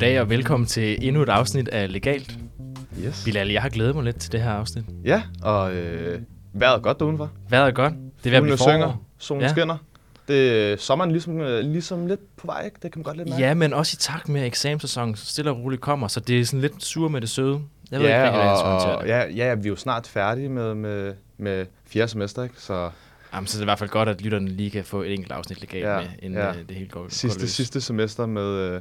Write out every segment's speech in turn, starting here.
Goddag og velkommen til endnu et afsnit af Legalt. Yes. Bilal, jeg har glædet mig lidt til det her afsnit. Ja, og øh, vejret er godt derudenfor. Vejret er godt. Det er ved at blive Fuglene synger, forår. solen Ja. skinner. Det er sommeren ligesom, øh, ligesom lidt på vej, ikke? Det kan man godt lidt mærke. Ja, men også i takt med at eksamenssæsonen stille og roligt kommer, så det er sådan lidt sur med det søde. Jeg ved ja, ikke hvordan jeg skal det. ja, ja, vi er jo snart færdige med, med, med fjerde semester, ikke? Så Jamen, så det er i hvert fald godt, at lytterne lige kan få et enkelt afsnit legalt Ja, med, inden ja. ja. det hele går, går sidste, løs. sidste semester med, øh,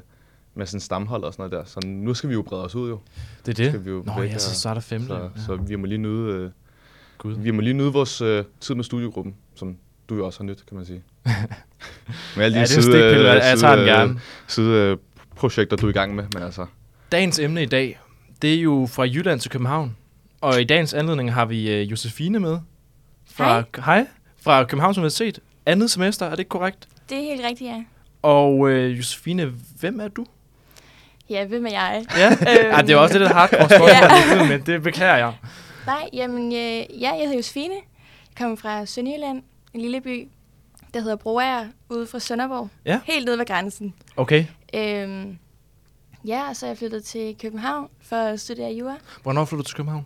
med sådan stamhold og sådan noget der. Så nu skal vi jo brede os ud jo. Det er det? skal vi jo Nå ja, så og- starter femte. Så, ja. så vi må lige nyde, øh, Gud. vi må lige nyde vores øh, tid med studiegruppen, som du jo også har nyt, kan man sige. med alle Ja, de det er en stikpille, jeg tager den gerne. Side, øh, projekter, du er i gang med, men altså... Dagens emne i dag, det er jo fra Jylland til København. Og i dagens anledning har vi uh, Josefine med. Fra, Hej. Hej. Fra Københavns Universitet. Andet semester, er det ikke korrekt? Det er helt rigtigt, ja. Og øh, Josefine, hvem er du? Ja, hvem er jeg? Ja, Øhm. ah, det er også lidt hardcore spørgsmål, ja. men det beklager jeg. Nej, jamen, øh, ja, jeg hedder Josefine. Jeg kommer fra Sønderjylland, en lille by, der hedder Broager, ude fra Sønderborg. Ja. Helt nede ved grænsen. Okay. Øhm, ja, og så er jeg flyttet til København for at studere jura. Hvornår flyttede du til København?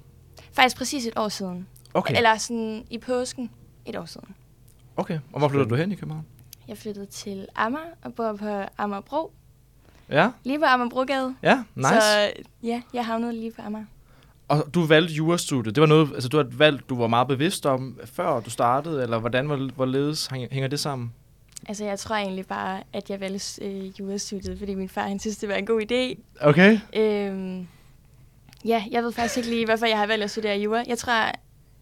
Faktisk præcis et år siden. Okay. Eller sådan i påsken et år siden. Okay. Og hvor flyttede du hen i København? Jeg flyttede til Amager og bor på Amagerbro. Ja, Lige på Amagerbrogade. ja, nice. Så ja, jeg havnede lige på Amager. Og du valgte jurastudiet. Det var noget, altså du har valgt, du var meget bevidst om, før du startede, eller hvordan, hvor, hvorledes hænger, hænger det sammen? Altså, jeg tror egentlig bare, at jeg valgte øh, jurastudiet, fordi min far han synes, det var en god idé. Okay. Øhm, ja, jeg ved faktisk ikke lige, hvorfor jeg har valgt at studere jura. Jeg tror,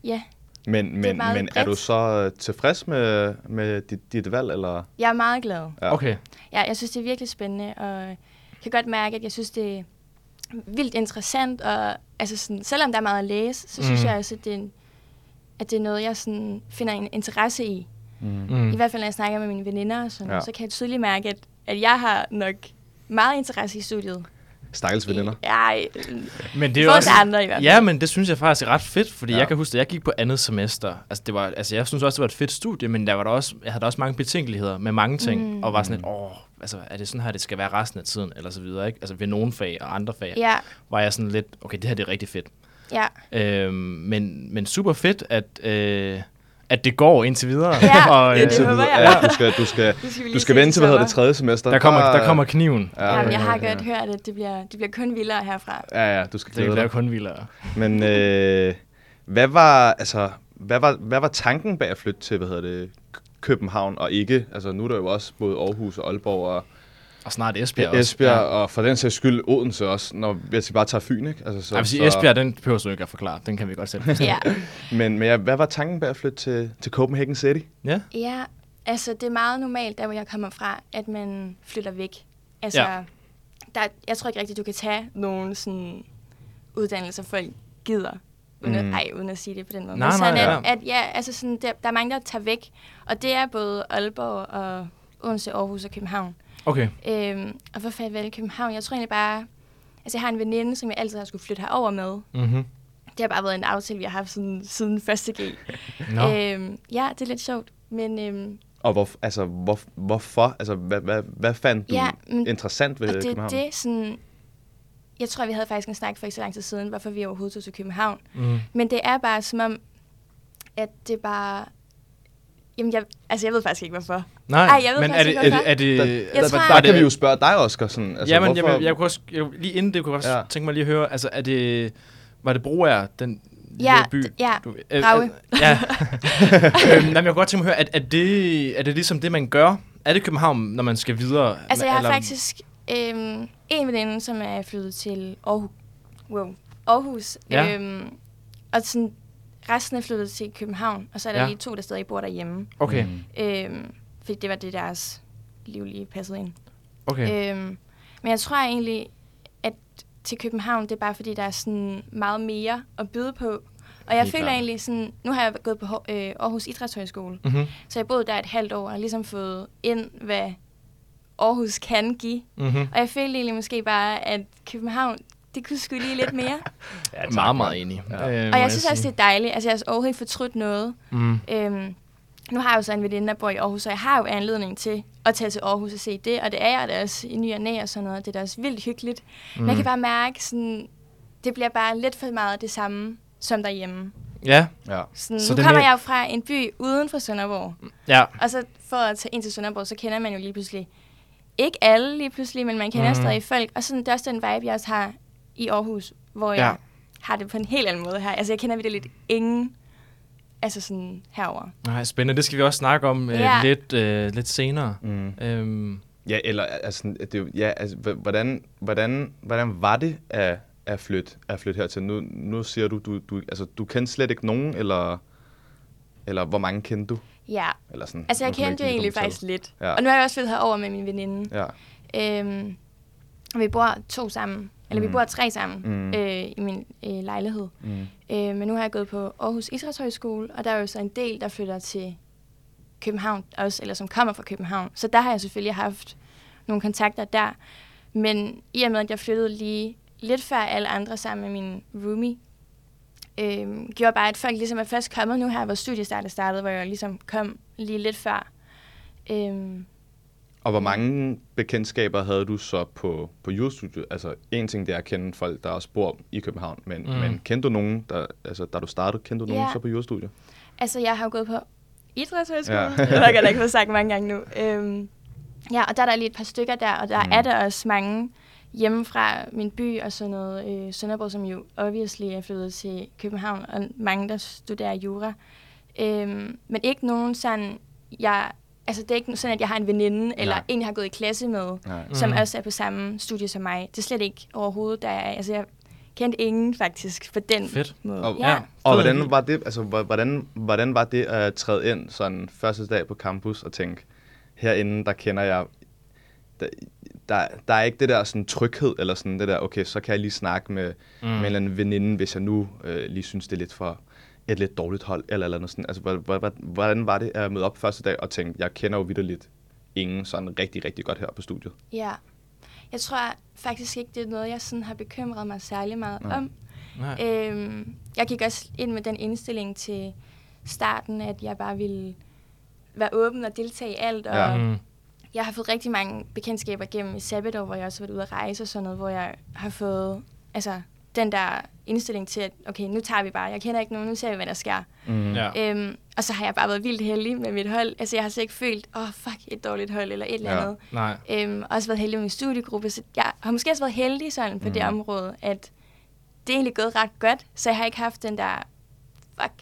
ja, Men, men, meget men er du så øh, tilfreds med, med dit, dit valg, eller? jeg er meget glad. Ja. Okay. Ja, jeg synes, det er virkelig spændende, og jeg kan godt mærke, at jeg synes, det er vildt interessant. Og altså sådan, selvom der er meget at læse, så synes Mm. jeg også, at det, er, at det er noget, jeg sådan finder en interesse i. Mm. Mm. I hvert fald, når jeg snakker med mine veninder og sådan Ja. så kan jeg tydeligt mærke, at, at jeg har nok meget interesse i studiet. Stakkels veninder. Ja, Men det er også andre i hvert fald. Ja, men det synes jeg faktisk er ret fedt, fordi ja. Jeg kan huske, at jeg gik på andet semester. Altså, det var, altså, jeg synes også, det var et fedt studie, men der var der også, jeg havde da også mange betænkeligheder med mange ting, mm. Mm. og var sådan lidt, åh, altså, er det sådan her, det skal være resten af tiden, eller så videre, ikke? Altså, ved nogle fag og andre fag, Ja, var jeg sådan lidt, okay, det her det er rigtig fedt. ja. Øhm, men, men super fedt, at, øh, at det går indtil videre. Ja, og, det øh, det håber jeg. Ja, du skal, du skal, Det du skal vente til, hvad hedder det, tredje semester. der, kommer, der kommer kniven. Ja, Jamen, jeg har ja, godt hørt, at det bliver, det bliver kun vildere herfra. Ja, ja, du skal Det glæde bliver dig. kun vildere. Men øh, hvad var, altså, hvad var, hvad var tanken bag at flytte til, hvad hedder det, København, og ikke, altså nu er der jo også både Aarhus og Aalborg og Og snart Esbjerg også. Esbjerg, Ja. og for den sags skyld Odense også, når hvis vi bare tager Fyn, ikke? Altså, så, Jeg vil sige, Esbjerg, den behøver du ikke at forklare. Den kan vi godt selv. Ja. Men, men ja, hvad var tanken bag at flytte til, til Copenhagen City? ja. ja, altså det er meget normalt, der hvor jeg kommer fra, at man flytter væk. Altså, Ja. der, jeg tror ikke rigtigt, du kan tage nogen sådan uddannelser, folk gider. Uden, at, Mm. ej, uden at sige det på den måde. Nej, Men sådan, nej, at, at, ja, altså sådan, der, der er mange, der tager væk. Og det er både Aalborg og Odense, Aarhus og København. Okay. Øhm, og hvorfor jeg valgte København? Jeg tror egentlig bare... Altså, jeg har en veninde, som jeg altid har skulle flytte herover med. Mm-hmm. Det har bare været en aftale, vi har haft sådan, siden første G. Nå. Øhm, ja, det er lidt sjovt. Men øhm, Og hvor, altså, hvor, hvorfor? Altså, hvad, hvad, hvad fandt du Ja, men- interessant ved og det er København? det sådan... Jeg tror, vi havde faktisk en snak for ikke så lang tid siden, hvorfor vi overhovedet tog til København. Mm. Men det er bare som om, at det bare... Jamen, jeg, altså, jeg ved faktisk ikke, hvorfor. Nej, Ej, jeg ved men er det, ikke, er det, er det, Der, Jeg der, tror- der, er kan vi jo spørge dig, Oscar. Sådan, altså, ja, men jeg, hvorfor, vil- jeg kunne også, jeg, lige inden det kunne jeg også ja. Tænke mig lige at høre, altså er det, var det Broager, den lille Ja, by? d- ja, Du, øh, Drage. øh, ja. øhm, nej, men jeg kunne godt tænke mig at høre, at, er, det, er det ligesom det, man gør? Er det København, når man skal videre? Altså, jeg har Eller- faktisk øhm, en veninde, som er flyttet til Aarhus. Wow. Aarhus. Ja. Øhm, og sådan, resten er flyttet til København. Og så er der Ja. lige to, der stadig bor derhjemme. Okay, Mm. Øhm, fordi det var det, deres liv lige passede ind. okay. Øhm, men jeg tror egentlig, at til København, det er bare fordi, der er sådan meget mere at byde på. Og jeg Helt føler klart. egentlig sådan, nu har jeg gået på øh, Aarhus Idrætshøjskole, Mm-hmm. så jeg boede der et halvt år og har ligesom fået ind, hvad Aarhus kan give. Mm-hmm. Og jeg følte egentlig måske bare, at København, det kunne sgu lige lidt mere. Ja, tak, meget, meget enig. Ja. Øh, og jeg synes også, det er dejligt. Altså, jeg har overhovedet ikke fortrudt noget. Mm. Øhm, nu har jeg jo så en veninde, der bor i Aarhus, så jeg har jo anledning til at tage til Aarhus og se det, og det er jeg da også i ny og næ og sådan noget. Det er da også vildt hyggeligt. Mm. Men jeg kan bare mærke, sådan, det bliver bare lidt for meget det samme som derhjemme. Ja, Ja. Sådan, Så nu det er kommer mere- jeg jo fra en by uden for Sønderborg, ja. og så for at tage ind til Sønderborg, så kender man jo lige pludselig, ikke alle lige pludselig, men man kender mm. stadig folk, og sådan, det er også den vibe, jeg også har i Aarhus, hvor Ja. jeg har det på en helt anden måde her. Altså, jeg kender virkelig lidt ingen, altså sådan herover. Nej, spændende. Det skal vi også snakke om øh, Ja. lidt, øh, lidt senere. Mm. Øhm, Ja, eller altså, det, er jo- ja, altså hvordan, hvordan, hvordan var det at, at, flytte, at flytte hertil? Nu, nu siger du, du, du, altså, du kendte slet ikke nogen, eller, eller hvor mange kendte du? Ja, Eller sådan, altså jeg kendte jo egentlig faktisk til. lidt. Ja. Og nu har jeg også flyttet herover med min veninde. Ja. Øhm, og vi bor to sammen, eller Mm. vi bor tre sammen Mm. øh, i min øh, lejlighed. Mm. Øh, men nu har jeg gået på Aarhus Idrætshøjskole, og der er jo så en del, der flytter til København også, eller som kommer fra København. Så der har jeg selvfølgelig haft nogle kontakter der. Men i og med, at jeg flyttede lige lidt før alle andre sammen med min roomie, øh, gjorde bare, at folk ligesom er først kommet nu her, hvor studiestartet startede, hvor jeg ligesom kom lige lidt før. Øh, Og hvor mange bekendtskaber havde du så på, på jurastudiet? Altså, en ting det er at kende folk, der også bor i København, men, Mm. men kendte du nogen, der, altså, da du startede, kendte du nogen Ja. så på jurastudiet? Altså, jeg har jo gået på idrætshøjskole. Ja. Ja. det har jeg ikke fået sagt mange gange nu. Øhm, ja, og der er der lige et par stykker der, og der mm. er der også mange hjemme fra min by og sådan noget. Øh, Sønderborg, som jo obviously er flyttet til København, og mange, der studerer jura. Øhm, men ikke nogen sådan, jeg, altså det er ikke sådan, at jeg har en veninde, eller Nej. en, jeg har gået i klasse med, Nej. mm. som Mhm. også er på samme studie som mig. Det er slet ikke overhovedet, der er, altså jeg kendte ingen faktisk på den Fedt. måde. Og- ja. Ja. Og hvordan var det, altså, hvor- hvordan, hvordan var det at træde ind sådan første dag på campus og tænke, herinde, der kender jeg, der, der, der er ikke det der sådan tryghed, eller sådan det der, okay, så kan jeg lige snakke med, mm. med en eller anden veninde, hvis jeg nu øh, lige synes, det er lidt for et lidt dårligt hold, eller eller andet sådan. Altså, hvor- hvor- hvor- hvordan var det at møde op første dag og tænke, jeg kender jo vidderligt ingen sådan rigtig, rigtig godt her på studiet? Ja. Jeg tror faktisk ikke, det er noget, jeg sådan har bekymret mig særlig meget Nej. om. Nej. Øhm, jeg gik også ind med den indstilling til starten, at jeg bare ville være åben og deltage i alt. Og Ja. Mm. jeg har fået rigtig mange bekendtskaber gennem et sabbatår, hvor jeg også har været ude at rejse og sådan noget, hvor jeg har fået altså, den der indstilling til, at okay, nu tager vi bare. Jeg kender ikke nogen, nu ser vi, hvad der sker. Mm. Ja. Øhm, og så har jeg bare været vildt heldig med mit hold. Altså, jeg har slet ikke følt, åh, oh, fuck, et dårligt hold eller et eller Ja. andet. Nej. Øhm, også været heldig med min studiegruppe, så jeg har måske også været heldig sådan på mm. det område, at det er egentlig gået ret godt, så jeg har ikke haft den der, fuck.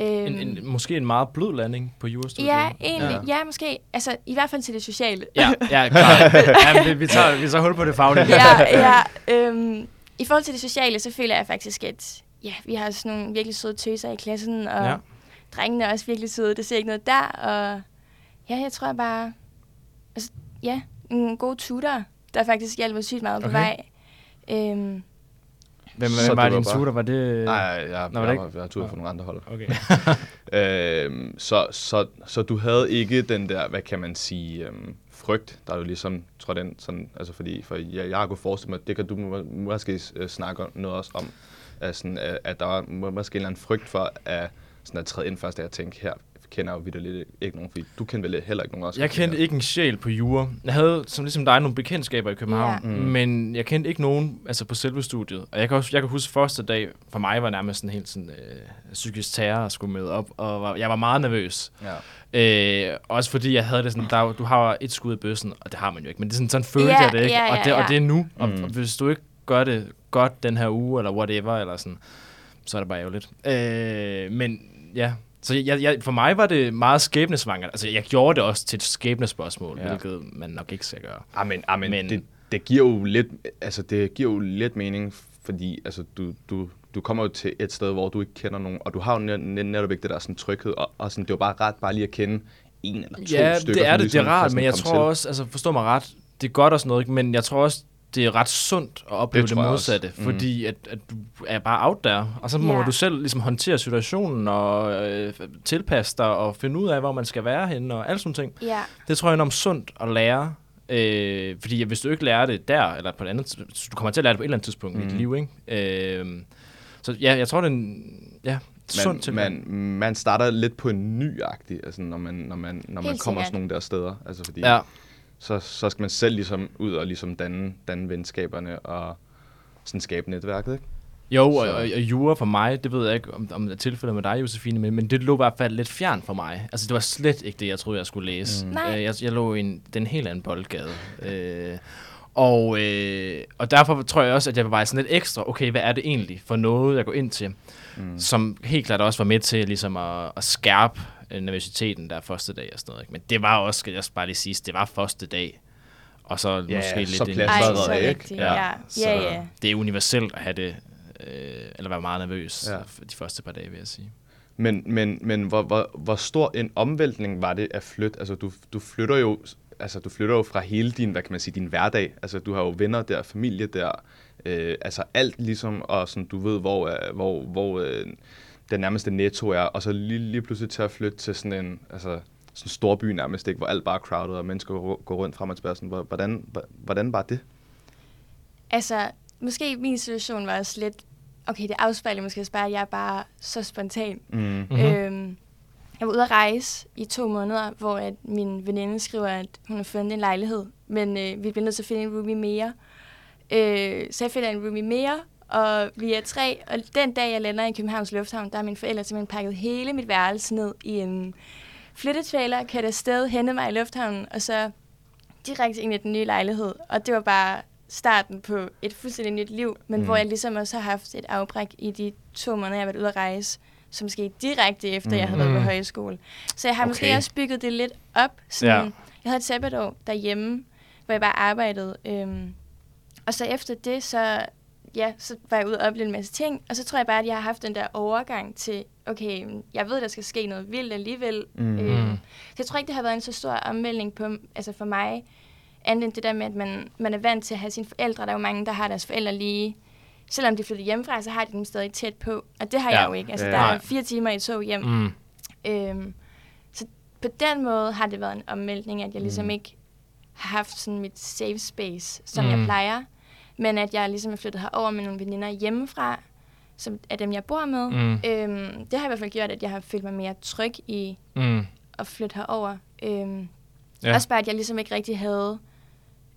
Øhm, En, en, måske en meget blød landing på jurastudiet. ja, egentlig, Ja. ja. ja, måske, altså i hvert fald til det sociale. Ja, ja, klart. ja, vi, vi, tager, vi tager hul på det faglige. ja, ja. Øhm, I forhold til det sociale, så føler jeg faktisk, at ja, vi har sådan nogle virkelig søde tøser i klassen, og Ja. drengene er også virkelig søde, det ser ikke noget der, og ja, jeg tror bare, altså, ja, en god tutor, der faktisk hjælper sygt meget på Okay. vej. Øhm, Hvem, hvem var din tutor? Var det... Nej, jeg, jeg, Nå, var jeg, det jeg, ikke? jeg har turet for nogle andre hold. Okay. Øhm, så, så, så du havde ikke den der, hvad kan man sige, øhm, frygt, der er jo ligesom trådt ind, sådan, altså fordi, for jeg, jeg kunne forestille mig, det kan du må, måske øh, snakke noget også om, at, sådan, øh, at, der var måske en eller anden frygt for, at, sådan at træde ind først, at jeg tænkte, her kender jo vidt lidt ikke nogen, fordi du kender vel heller ikke nogen også. Jeg kendte ikke en sjæl på jura. Jeg havde, som ligesom dig, nogle bekendtskaber i København, Ja. mm. Men jeg kendte ikke nogen altså på selve studiet. Og jeg kan, også, jeg kan huske, første dag for mig var nærmest sådan helt sådan, øh, psykisk terror at skulle møde op, og var, jeg var meget nervøs. Ja. Øh, også fordi jeg havde det sådan, der, er du har et skud i bøssen, og det har man jo ikke, men det er sådan, sådan følte Ja, jeg det ikke, ja, ja, og, det, og ja. det er nu. Og, Mm. og hvis du ikke gør det godt den her uge, eller whatever, eller sådan, så er det bare ærgerligt. Øh, men ja, så jeg, jeg, for mig var det meget skæbnesvangert. Altså, jeg gjorde det også til et skæbnespørgsmål, Ja. ja. hvilket man nok ikke skal gøre. Amen, amen, Men- men det, det giver jo lidt, altså det giver jo lidt mening, fordi altså du, du, du kommer jo til et sted, hvor du ikke kender nogen, og du har jo net, net, netop ikke det der sådan tryghed, og, og sådan, det er jo bare ret bare lige at kende en eller to Ja, stykker. det er det, ligesom det er rart, men jeg tror til. også, altså forstå mig ret, det er godt og sådan noget, men jeg tror også, det er ret sundt at opleve det, det modsatte, Mhm. fordi at, at du er bare out der, og så må Ja. du selv ligesom håndtere situationen og øh, tilpasse dig og finde ud af, hvor man skal være henne og alle sådan ting. ja, Det tror jeg er enormt sundt at lære, øh, fordi hvis du ikke lærer det der, eller på et andet, du kommer til at lære det på et eller andet tidspunkt mm. i dit Mhm. liv, ikke? Øh, så ja, jeg tror, det er en, ja, man, man, man starter lidt på en ny-agtig, altså når man, når man, når man Helt kommer sikkert. sådan nogle der steder. Altså fordi, Ja. Så, så skal man selv ligesom ud og ligesom danne, danne venskaberne og sådan skabe netværket, ikke? Jo, og, og, og jura for mig, det ved jeg ikke, om, om det er tilfældet med dig, Josefine, men, men det lå i hvert fald lidt fjern for mig. Altså, det var slet ikke det, jeg troede, jeg skulle læse. Mm. Nej. Øh, jeg, jeg lå i en, den helt anden boldgade. Øh, og, øh, og derfor tror jeg også, at jeg var sådan lidt ekstra, okay, hvad er det egentlig for noget, jeg går ind til, Mm. som helt klart også var med til ligesom at, at skærpe nervøsiteten der første dag og sådan noget. Ikke? Men det var også, skal jeg også bare lige sige, det var første dag. Og så Ja, måske lidt... så plads Ej, ikke? Ja, Ja, så ja. ja. det er universelt at have det, øh, eller være meget nervøs Ja. ja. de første par dage, vil jeg sige. Men, men, men hvor, hvor, hvor stor en omvæltning var det at flytte? Altså, du, du flytter jo altså, du flytter jo fra hele din, hvad kan man sige, din hverdag. Altså, du har jo venner der, familie der, øh, altså alt ligesom, og sådan, du ved, hvor, øh, hvor, hvor øh, den nærmeste netto er, og så lige, lige pludselig til at flytte til sådan en, altså, sådan en storby nærmest, ikke, hvor alt bare er crowded, og mennesker går rundt frem og tilbage. Sådan, hvor- hvordan, hvordan var det? Altså, måske min situation var også lidt... Okay, det afspejler måske også bare, at jeg er bare så spontan. Mm. Mhm. Øhm, jeg var ude at rejse i to måneder, hvor at min veninde skriver, at hun har fundet en lejlighed, men øh, vi bliver nødt til at finde en roomie mere. Øh, så jeg finder en roomie mere, og vi er tre. Og den dag, jeg lander i Københavns Lufthavn, der har mine forældre simpelthen pakket hele mit værelse ned i en flyttetrailer, kørt afsted, hentet mig i lufthavnen, og så direkte ind i den nye lejlighed. Og det var bare starten på et fuldstændig nyt liv, men Mm. mm. hvor jeg ligesom også har haft et afbræk i de to måneder, jeg har været ude at rejse, som skete direkte efter, jeg havde været på Mm. højskole. Så jeg har okay. måske også bygget det lidt op. Sådan, Ja. Jeg havde et sabbatår derhjemme, hvor jeg bare arbejdede. Øhm, og så efter det, så, ja, så var jeg ude og opleve en masse ting. Og så tror jeg bare, at jeg har haft den der overgang til, okay, jeg ved, der skal ske noget vildt alligevel. Mm. Mm. så jeg tror ikke, det har været en så stor omvæltning på, altså for mig, andet end det der med, at man, man er vant til at have sine forældre. Der er jo mange, der har deres forældre lige, selvom de flytter hjemmefra, så har de dem stadig tæt på. Og det har Ja. jeg jo ikke. Altså, Ja, der er fire timer i tog hjem. Mm. Øhm, så på den måde har det været en omvæltning, at jeg ligesom Mm. ikke har haft sådan mit safe space, som Mm. jeg plejer. Men at jeg ligesom er flyttet herover med nogle veninder hjemmefra, som er dem, jeg bor med. Mm. Øhm, det har i hvert fald gjort, at jeg har følt mig mere tryg i Mm. at flytte herover. Øhm, Ja. Også bare, at jeg ligesom ikke rigtig havde...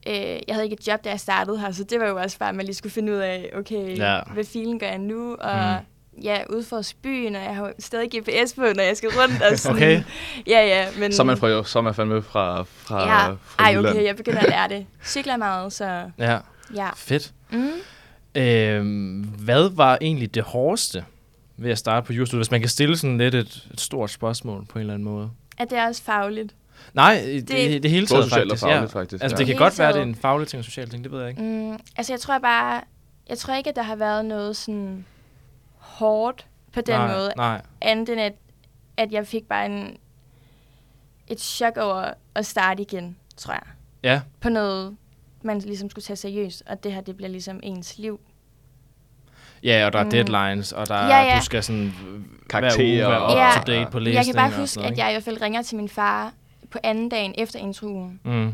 Øh, jeg havde ikke et job, da jeg startede her, så det var jo også bare, at man lige skulle finde ud af, okay, Ja. hvad filen gør jeg nu? Og mm. ja, udforske byen, og jeg har stadig GPS på, når jeg skal rundt. Og sådan. Okay. Ja, ja. Men, Så er man, fra, så er man fandme fra, fra, ja. fra Ej, okay, jeg begynder at lære det. Cykler meget, så Ja, ja. fedt. Mm. Øhm, hvad var egentlig det hårdeste ved at starte på Just Hvis man kan stille sådan lidt et, et stort spørgsmål på en eller anden måde. At det er også fagligt. Nej, det, det, Det- det hele Både taget socialt og faktisk. fagligt, faktisk. Altså, ja. det kan Hele godt være, at det er en faglig ting og social ting, det ved jeg ikke. Mm, altså, jeg tror bare... Jeg tror ikke, at der har været noget sådan hårdt på den nej, måde. Nej, andet end at, at jeg fik bare en, et chok over at starte igen, tror jeg. ja. På noget, man ligesom skulle tage seriøst, og det her, det bliver ligesom ens liv. Ja, og der er Mm. deadlines, og der er, Ja, ja. du skal sådan Karakterer hver uge og- være Ja. up to date på læsning jeg kan bare huske, noget, at jeg i hvert fald ringer til min far på anden dagen efter introen, ikke? Mm.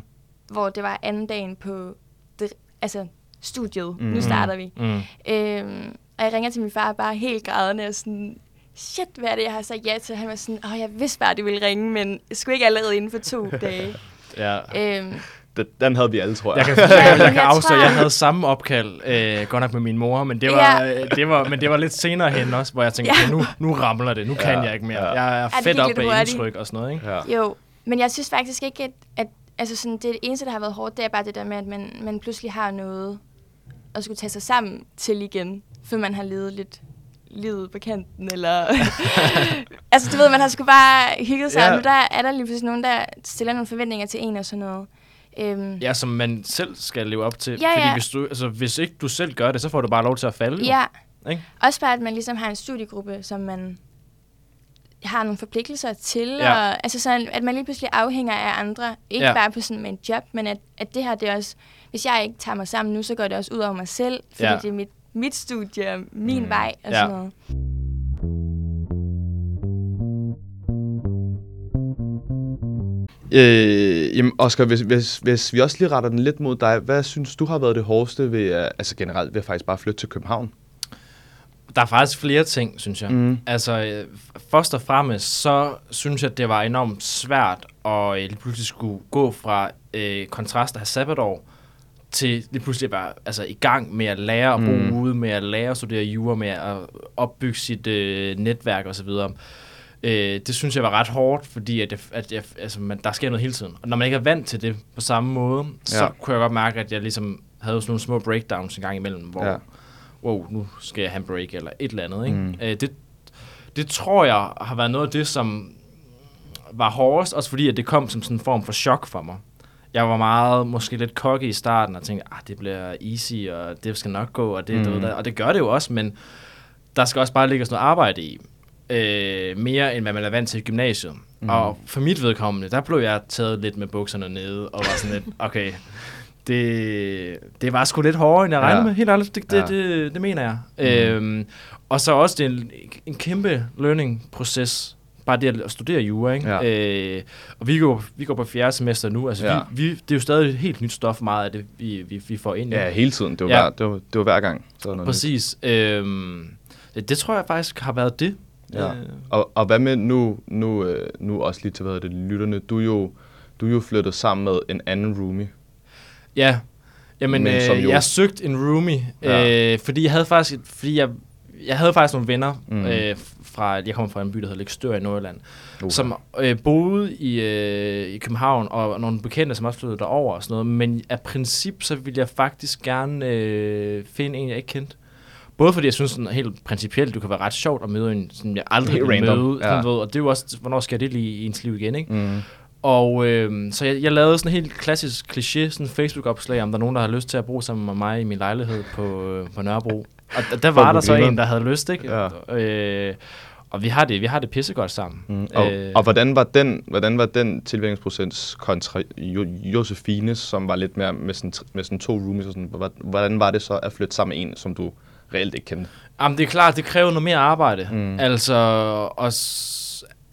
hvor det var anden dagen på det, altså studiet. Mm. Nu starter vi. Mm. Øhm, og jeg ringer til min far bare helt grædende og sådan, shit, hvad er det, jeg har sagt ja til? Han var sådan, åh, jeg vidste bare, at du ville ringe, men jeg skulle ikke allerede inden for to dage. Ja. øhm, Den, den havde vi alle, tror jeg. Jeg kan, jeg, jeg, jeg kan tror- jeg havde samme opkald, øh, godt nok med min mor, men det var, Ja. øh, det var, men det var lidt senere hen også, hvor jeg tænkte, Ja. nu, nu ramler det, nu kan Ja, jeg ikke mere. ja. Jeg er det fedt op af indtryk og sådan noget, ikke? Ja. Jo, men jeg synes faktisk ikke, at, at altså sådan, det, det eneste, der har været hårdt, det er bare det der med, at man, man pludselig har noget at skulle tage sig sammen til igen, for man har levet lidt livet på kanten, eller... altså, du ved, man har sgu bare hygget sig, ja. og nu der er der lige pludselig nogen, der stiller nogle forventninger til en og sådan noget. Øhm, Ja, som man selv skal leve op til. Ja, fordi ja. hvis, du, altså, hvis ikke du selv gør det, så får du bare lov til at falde. jo. ja. Ikke? Også bare, at man ligesom har en studiegruppe, som man har nogle forpligtelser til, Ja. og altså sådan, at man lige pludselig afhænger af andre, ikke Ja. bare på sådan med en job, men at, at det her, det er også, hvis jeg ikke tager mig sammen nu, så går det også ud over mig selv, fordi Ja. det er mit, mit studie og min mm. vej og Ja. sådan noget. Øh, jamen, Oscar, hvis, hvis, hvis vi også lige retter den lidt mod dig, hvad synes du har været det hårdeste ved, at- altså generelt ved at faktisk bare flytte til København? der er faktisk flere ting, synes jeg. Mm. Altså, øh, først og fremmest, så synes jeg, det var enormt svært at øh, lige pludselig skulle gå fra øh, kontrast at have sabbatår, til lige pludselig bare altså, i gang med at lære at bo Mm. ude, med at lære at studere jura, med at opbygge sit øh, netværk osv. Øh, det synes jeg var ret hårdt, fordi at jeg, at jeg, altså, man, der sker noget hele tiden. Og når man ikke er vant til det på samme måde, så Ja. kunne jeg godt mærke, at jeg ligesom havde sådan nogle små breakdowns en gang imellem, hvor Ja. wow, nu skal jeg have en break eller et eller andet. Ikke? Mm. Øh, det, det tror jeg har været noget af det, som var hårdest, også fordi at det kom som sådan en form for chok for mig. Jeg var meget, måske lidt cocky i starten, og tænkte, ah, det bliver easy, og det skal nok gå, og det, Mm. mm. og det gør det jo også, men der skal også bare ligge noget arbejde i. Øh, mere end hvad man er vant til i gymnasiet. Mm. Og for mit vedkommende, der blev jeg taget lidt med bukserne nede, og var sådan lidt, okay, det, det var sgu lidt hårdere, end jeg regnede Ja. med. Helt ærligt, det, det, Ja. det, det mener jeg. Mm. Øhm, og så også det er en, en kæmpe learning-proces, bare det at studere jura, ikke? Ja. Øh, og vi går, vi går på fjerde semester nu, altså Ja. vi, vi, det er jo stadig helt nyt stof, meget af det, vi, vi, vi får ind. Ja, hele tiden. Det var, Ja. hver, det var, det var hver gang. Så noget. Præcis. Øhm, det, det tror jeg faktisk har været det. Ja. Øh, Og, og hvad med nu, nu, øh, nu også lige til hvad det, lytterne, du er jo, du er jo flyttet sammen med en anden roomie. Ja, jamen Men øh, som jo- jeg søgte en roomie, Ja. øh, fordi jeg havde faktisk, fordi jeg, jeg havde faktisk nogle venner Mm. øh, fra, jeg kommer fra en by, der hedder Lægstør i Nordjylland, Uh. som øh, boede i, øh, i København, og nogle bekendte, som også flyttede derover og sådan noget, men af princip, så ville jeg faktisk gerne øh, finde en, jeg ikke kendte. Både fordi jeg synes sådan helt principielt, det kan være ret sjovt at møde en, som jeg aldrig Helt ville random, møde. ja. Sådan, ved, og det er jo også, hvornår skal det lige i ens liv igen, ikke? Mm. Og øh, så jeg, jeg lavede sådan en helt klassisk kliché, sådan Facebook-opslag, om der er nogen, der har lyst til at bo sammen med mig i min lejlighed på, øh, på Nørrebro. Og d- der var der så en, der havde lyst, ikke? Ja. Øh, og vi har det, vi har det pissegodt sammen. Mm. Og, øh. og hvordan var den, hvordan var den tilvækningsprocent kontra jo, Josefines, som var lidt mere med sådan, med sådan to roomies og sådan, Hvor- hvordan var det så at flytte sammen med en, som du reelt ikke kendte? Jamen, det er klart, det kræver noget mere arbejde. Mm. Altså, og,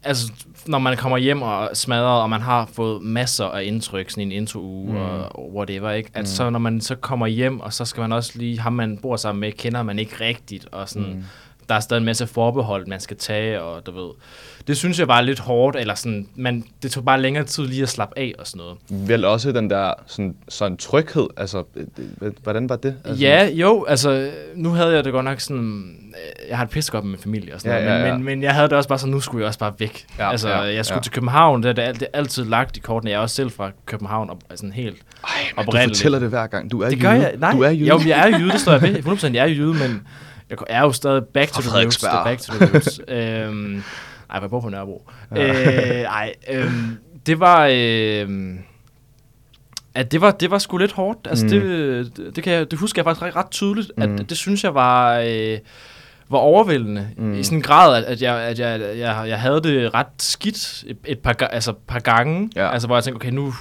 altså, når man kommer hjem og er smadret, og man har fået masser af indtryk, sådan en intro-uge Mm. og whatever, ikke? At Mm. så når man så kommer hjem, og så skal man også lige, ham man bor sammen med, kender man ikke rigtigt, og sådan, mm. der er stadig en masse forbehold, man skal tage, og du ved, det synes jeg var lidt hårdt, eller sådan, man, det tog bare længere tid lige at slappe af og sådan noget. Vel også den der sådan, sådan tryghed, altså, hvordan var det? Altså, Ja, jo, altså, nu havde jeg det godt nok sådan, øh, jeg har et pisse godt med min familie og sådan Ja, noget, ja, ja. Men, men, men jeg havde det også bare sådan, nu skulle jeg også bare væk. Ja, altså, ja, jeg skulle ja. til København, det er, det er, altid lagt i kortene, jeg er også selv fra København, og altså helt Ej, men du fortæller det hver gang. Du er Det jyde. gør jeg, nej, Du er jyde. jo, men jeg er jyde, det står jeg ved, 100% jeg er jyde, men jeg er jo stadig back to the roots, back to the roots. øhm, ej, jeg bor på Nørrebro. øh, ej, øhm, det var... Øh, at det var, det var sgu lidt hårdt. Altså, Mm. det, det, kan jeg, det husker jeg faktisk ret, ret tydeligt, at Mm. det, det synes jeg var, øh, var overvældende. Mm. I sådan en grad, at, at, jeg, at jeg, jeg, jeg havde det ret skidt et, et par, altså, par gange. Ja. Altså, hvor jeg tænkte, okay, nu,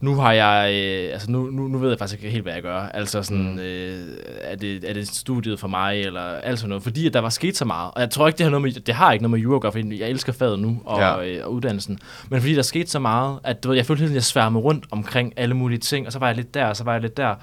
nu har jeg, øh, altså nu, nu, nu ved jeg faktisk ikke helt, hvad jeg gør. Altså sådan, Mm. øh, er, det, er det studiet for mig, eller alt sådan noget. Fordi at der var sket så meget. Og jeg tror ikke, det har, noget med, det har ikke noget med jura at gøre, fordi jeg elsker faget nu, og, Ja. øh, og uddannelsen. Men fordi der skete så meget, at du ved, jeg følte hele tiden, at jeg sværmede rundt omkring alle mulige ting, og så var jeg lidt der, og så var jeg lidt der.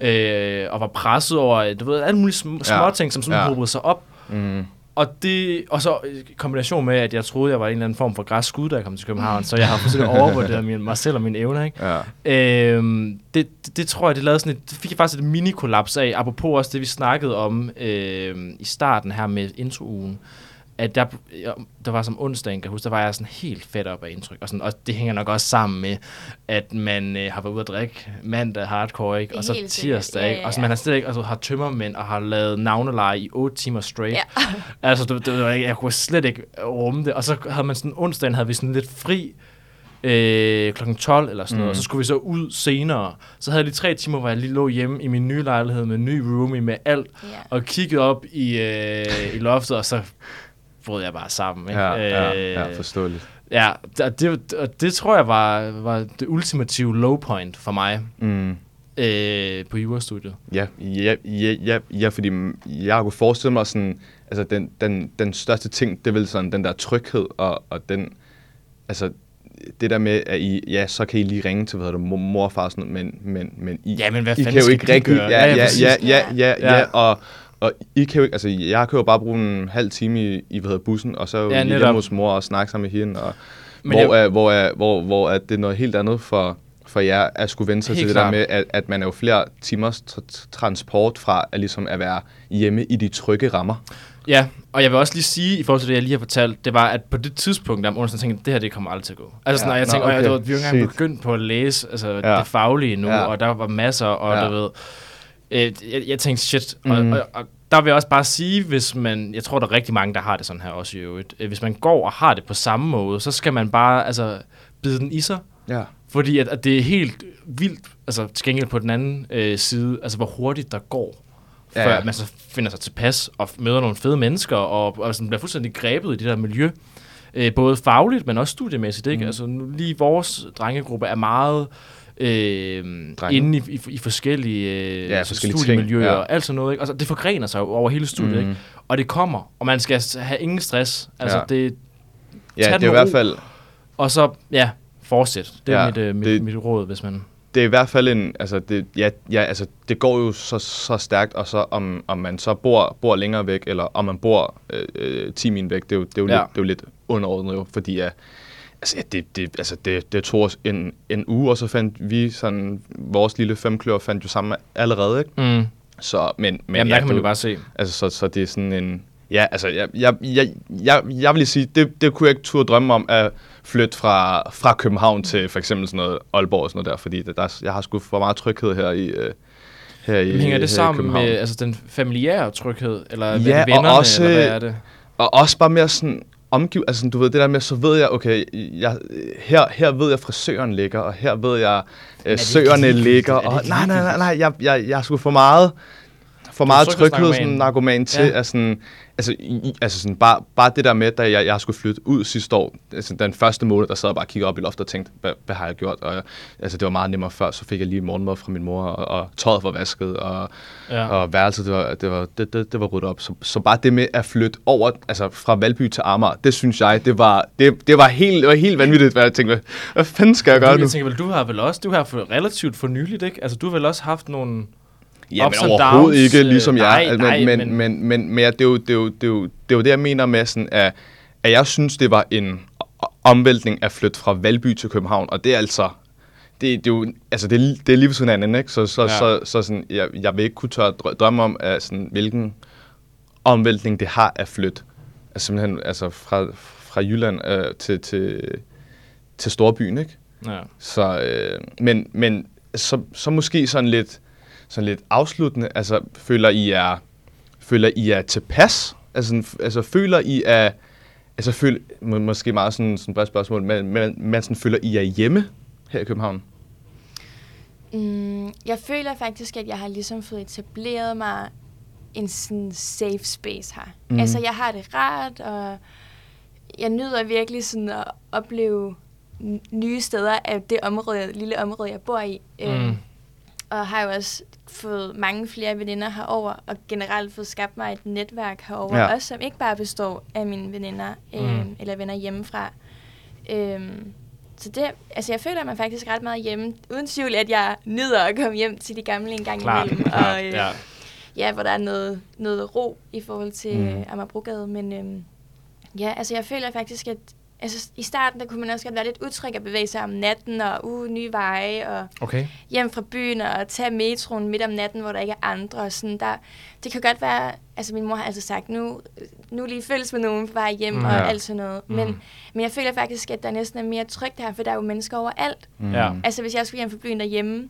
Øh, og var presset over, du ved, alle mulige sm- små Ja. ting, som sådan Ja. sig op. Mm. Og, det, og så i kombination med, at jeg troede, jeg var en eller anden form for græs skud, da jeg kom til København, så jeg har forsøgt at overvurdere min, mig selv og mine evner, ikke? Ja. Øhm, det, det, det tror jeg, det lavede sådan et, det fik jeg faktisk et mini-kollaps af, apropos også det, vi snakkede om øhm, i starten her med intro-ugen, at der, der var som onsdagen, kan huske, der var jeg sådan helt fedt op af indtryk, og, sådan, og det hænger nok også sammen med, at man øh, har været ude at drikke mandag hardcore, ikke? og så Helt sikkert. tirsdag, Ja, ikke? ja, og så ja. man har slet ikke, altså, har tømmermænd og har lavet navneleje i 8 timer straight. Ja. Altså, det, det, ikke- jeg kunne slet ikke rumme det. Og så havde man sådan, onsdagen havde vi sådan lidt fri øh, kl. 12 eller sådan noget, Mm. og så skulle vi så ud senere. Så havde jeg lige tre timer, hvor jeg lige lå hjemme i min nye lejlighed med en ny roomie med alt, Ja. og kiggede op i, øh, i loftet, og så brød jeg bare sammen. Ikke? Ja, ja, Øh, ja, forståeligt. ja det, det, og det tror jeg var, var det ultimative low point for mig Mm. øh, på jurastudiet. Ja, ja, ja, ja, ja, fordi jeg kunne forestille mig sådan, altså den, den, den største ting, det vel sådan den der tryghed og, og den, altså det der med, at I, ja, så kan I lige ringe til, hvad hedder det, mor, og far og sådan noget, men, men, men I, Ja, men hvad I kan jo ikke rigtig, ja, Ja, ja, ja, ja, ja, Ja. ja, og, og I kan jo ikke, altså jeg kan jo bare bruge en halv time i, i hvad hedder, bussen, og så Ja, netop. hjemme hos mor og snakke sammen med hende, og Men hvor, jeg- er, hvor, er, hvor, hvor er det noget helt andet for, for jer at skulle vende sig Helt til klart. det der med, at, at man er jo flere timers tra- transport fra at, ligesom at være hjemme i de trygge rammer. Ja, og jeg vil også lige sige, i forhold til det, jeg lige har fortalt, det var, at på det tidspunkt, der om onsdagen, tænkte jeg, det her, det kommer aldrig til at gå. Altså, sådan, Ja, og jeg tænkte, okay. okay. det var, vi var engang Sygt. begyndt på at læse altså, Ja. det faglige nu, Ja. og der var masser, og Ja. du ved, øh, jeg, jeg tænkte, shit, Mhm. og, og, og, der vil jeg også bare sige, hvis man, jeg tror, der er rigtig mange, der har det sådan her også i øvrigt, Øh, hvis man går og har det på samme måde, så skal man bare, altså, bide den i sig, Ja. fordi at, at det er helt vildt, altså til gengæld på den anden øh, side, altså hvor hurtigt der går, Ja, før ja. man så finder sig tilpas og møder nogle fede mennesker, og, og sådan bliver fuldstændig grebet i det der miljø. Øh, både fagligt, men også studiemæssigt. Ikke? Mm. Altså, nu, lige vores drengegruppe er meget øh, inde i, i, i forskellige, øh, Ja, altså forskellige ting, studiemiljøer ja. og alt sådan noget. Ikke? Altså, det forgrener sig over hele studiet, Mhm. mm. ikke? og det kommer, og man skal have ingen stress. Altså, Ja. det, Ja, det er i hvert fald, og så, ja, fortsæt. Det er Ja, mit, øh, mit, det- mit råd, hvis man... det er i hvert fald en, altså det, ja, ja, altså det går jo så, så stærkt, og så om, om man så bor, bor længere væk, eller om man bor øh, øh, 10 min væk, det er jo, det er jo, Ja. lidt, det er jo lidt underordnet jo, fordi ja, altså, ja, det, det, altså det, det tog os en, en uge, og så fandt vi sådan, vores lille femklør fandt jo sammen allerede, ikke? Mm. Så, men, men Jamen, ja, der kan man jo bare se. Altså, så, så det er sådan en... Ja, altså, jeg, jeg, jeg, jeg, jeg vil lige sige, det, det kunne jeg ikke turde drømme om at flytte fra, fra København til for eksempel sådan noget Aalborg og sådan noget der, fordi det, der, jeg har sgu for meget tryghed her i, øh, her i hænger her i det sammen København. med altså, den familiære tryghed? Eller Ja, ja, og vennerne, også- eller hvad er det? Og også bare mere sådan omgiv, altså sådan, du ved, det der med, så ved jeg, okay, jeg, her, her ved jeg, frisøren ligger, og her ved jeg, øh, søerne ligger, Er og nej, nej, nej, nej, jeg, jeg, jeg er sgu for meget, for meget tryghedsnarkoman. til, Ja. at sådan, altså, i, altså sådan, bare, bare det der med, da jeg, jeg skulle flytte ud sidste år, altså den første måned, der sad jeg bare og kiggede op i loftet og tænkte, hvad, hvad har jeg gjort? Og jeg, altså, det var meget nemmere før, så fik jeg lige morgenmad fra min mor, og, og tøjet var vasket, og, Ja. og værelset, det var, det var, det, det, det var ryddet op. Så, så bare det med at flytte over, altså fra Valby til Amager, det synes jeg, det var, det, det var, helt, det var helt vanvittigt, hvad jeg tænkte, hvad, fanden skal jeg gøre nu? jeg tænker vel, du har vel også, du har relativt for nyligt, ikke? Altså, du har vel også haft nogle... Ja, men overhovedet downs, ikke øh, ligesom jeg. nej, Altså, nej, men, men, men- men, men, men, ja, det, er jo, det, er jo, det, er jo, det er jo det, jeg mener med, sådan, at, at jeg synes, det var en omvæltning at flytte fra Valby til København, og det er altså... Det, det, er jo, altså det, er, det er lige ved sådan anden, ikke? Så, så, Ja. så, så sådan, jeg, jeg vil ikke kunne tør drø- drømme om, at sådan, hvilken omvæltning det har at flytte. Altså simpelthen altså fra, fra Jylland øh, til, til, til Storbyen, ikke? Ja. Så, øh, men, men så, så måske sådan lidt, sådan lidt afsluttende, altså føler I er, føler I er tilpas? Altså, altså føler I er, altså føler, må, måske meget sådan, sådan et spørgsmål, men, men, men sådan, føler I er hjemme her i København? Mm, jeg føler faktisk, at jeg har ligesom fået etableret mig en sådan safe space her. Mm. Altså, jeg har det rart, og jeg nyder virkelig sådan at opleve nye steder af det område, lille område, jeg bor i. Mm. Og har jo også fået mange flere veninder herover og generelt fået skabt mig et netværk herover Ja. også, som ikke bare består af mine veninder øhm, Mm. eller venner hjemmefra. Øhm, så det, altså jeg føler mig faktisk ret meget hjemme. Uden tvivl, at jeg nyder at komme hjem til de gamle en gang Klart, imellem. klart, og, øh, ja. ja, hvor der er noget, noget ro i forhold til Mm. mm. Amagerbrogade. Men øhm, ja, altså jeg føler faktisk, at altså, i starten der kunne man også godt være lidt utryg at bevæge sig om natten, og uh, nye veje, og Okay. hjem fra byen, og tage metroen midt om natten, hvor der ikke er andre. Og sådan, der, det kan godt være, altså min mor har altid sagt, nu, nu lige følges med nogen på vej hjem, Mm. mm. og Ja. alt sådan noget. Men, Mm. men jeg føler faktisk, at der næsten er mere trygt her, for der er jo mennesker overalt. Ja. Altså, hvis jeg skulle hjem fra byen derhjemme,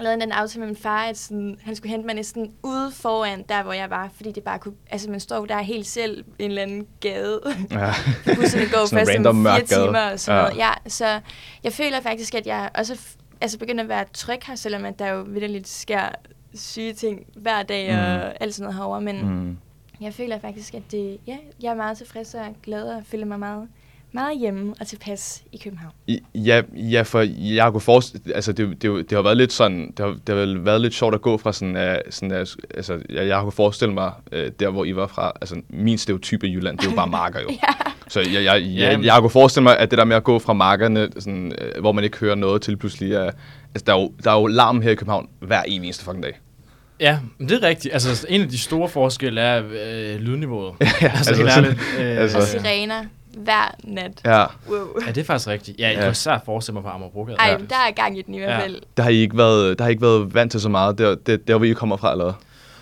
jeg lavede en aftale med min far, at sådan, han skulle hente mig næsten ude foran, der hvor jeg var, fordi det bare kunne, altså man står der helt selv i en eller anden gade. Ja. Busserne går random om fire timer og sådan Ja. noget. Ja, så jeg føler faktisk, at jeg også altså begynder at være tryg her, selvom at der jo vidderligt sker syge ting hver dag Mm. og alt sådan noget herovre. Men. Mm. jeg føler faktisk, at det, ja, jeg er meget tilfreds og glad og føler mig meget, meget hjemme og tilpas i København. I- Ja, ja, for jeg kunne forestille, altså det, det, det har været lidt sådan, det har, det har vel været lidt sjovt at gå fra sådan, uh, sådan uh, altså jeg, jeg kunne forestille mig, uh, der hvor I var fra, altså min stereotype i Jylland, det er jo bare marker jo. Ja. Så jeg, jeg, jeg, jeg, jeg kunne forestille mig, at det der med at gå fra markerne, sådan, uh, hvor man ikke hører noget til pludselig, uh, altså der er, jo, der er jo larm her i København hver eneste fucking dag. Ja, men det er rigtigt. Altså, en af de store forskelle er øh, lydniveauet. ja, altså, altså helt ærligt. Øh, altså- Og sirener hver nat. Ja, Wow. Ja, det er faktisk rigtigt. Ja, jeg Ja. kunne især forestille mig på Amagerbrogade. Ej, Ja. der er gang i den i hvert Ja. fald. der har I ikke været, der har I ikke været vant til så meget, der, det, der hvor I kommer fra, eller hvad?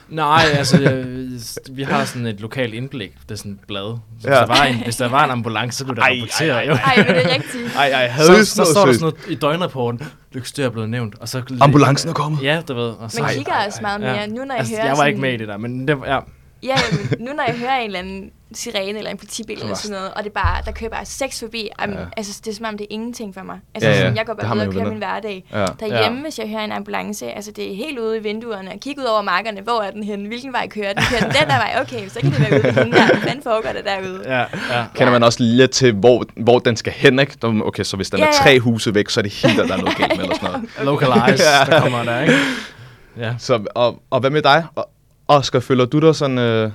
Nej, altså, vi har sådan et lokalt indblik. Det er sådan et blad. Så Ja. hvis, der var en, hvis der var en ambulance, så blev der Ej, rapporteret. ej, ej. Ej, men det er rigtigt. Ej, ej, havde Så, så sådan står der sådan noget i døgnrapporten. Lykkestyr er blevet nævnt. Og så, Ambulancen er kommet. Ja, du ved. Og så, Man Ej, kigger ej, også ej. meget mere. Nu når jeg altså, hører jeg var sådan, ikke med i det der, men det, ja. Ja, jamen, nu når jeg hører en eller anden sirene eller en politibil eller sådan noget, og det er bare, der kører bare seks forbi, Ja. altså, det er som om, det er ingenting for mig. Altså, Ja, ja, ja. jeg går Det bare ud og kører min hverdag. Ja. Derhjemme, ja. hvis jeg hører en ambulance, altså det er helt ude i vinduerne, og kigge ud over markerne, hvor er den henne, hvilken vej kører den, kører den den der vej, okay, så kan det være ude hende der, fanden foregår der derude? Ja, ja. Kender man også lidt til, hvor, hvor den skal hen, ikke? Okay, så hvis den Ja, er ja. tre huse væk, så er det helt, at der er noget galt med, eller sådan noget. Localize, Ja. der kommer der, ikke? Ja. Så, og, og hvad med dig? Og- Oscar, føler du dig sådan øh,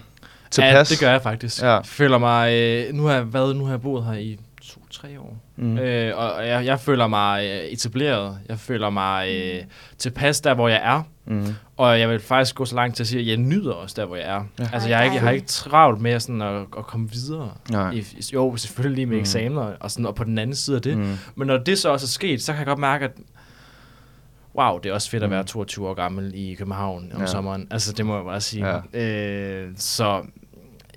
tilpas? Ja, det gør jeg faktisk. Ja. Føler mig, øh, nu har jeg været, nu har jeg boet her i to-tre år. Mm. Øh, og jeg, jeg føler mig øh, etableret. Jeg føler mig øh, tilpas der, hvor jeg er. Mm. Og jeg vil faktisk gå så langt til at sige, at jeg nyder også der, hvor jeg er. Ja. Altså, jeg, er ikke, jeg har ikke travlt med sådan at, at komme videre. Nej. I, jo, selvfølgelig lige med Mm. eksamener og, sådan, og på den anden side af det. Mm. Men når det så også er sket, så kan jeg godt mærke, at wow, det er også fedt at Mm. være 22 år gammel i København om ja. sommeren. Altså, det må jeg bare sige. Ja. Øh, så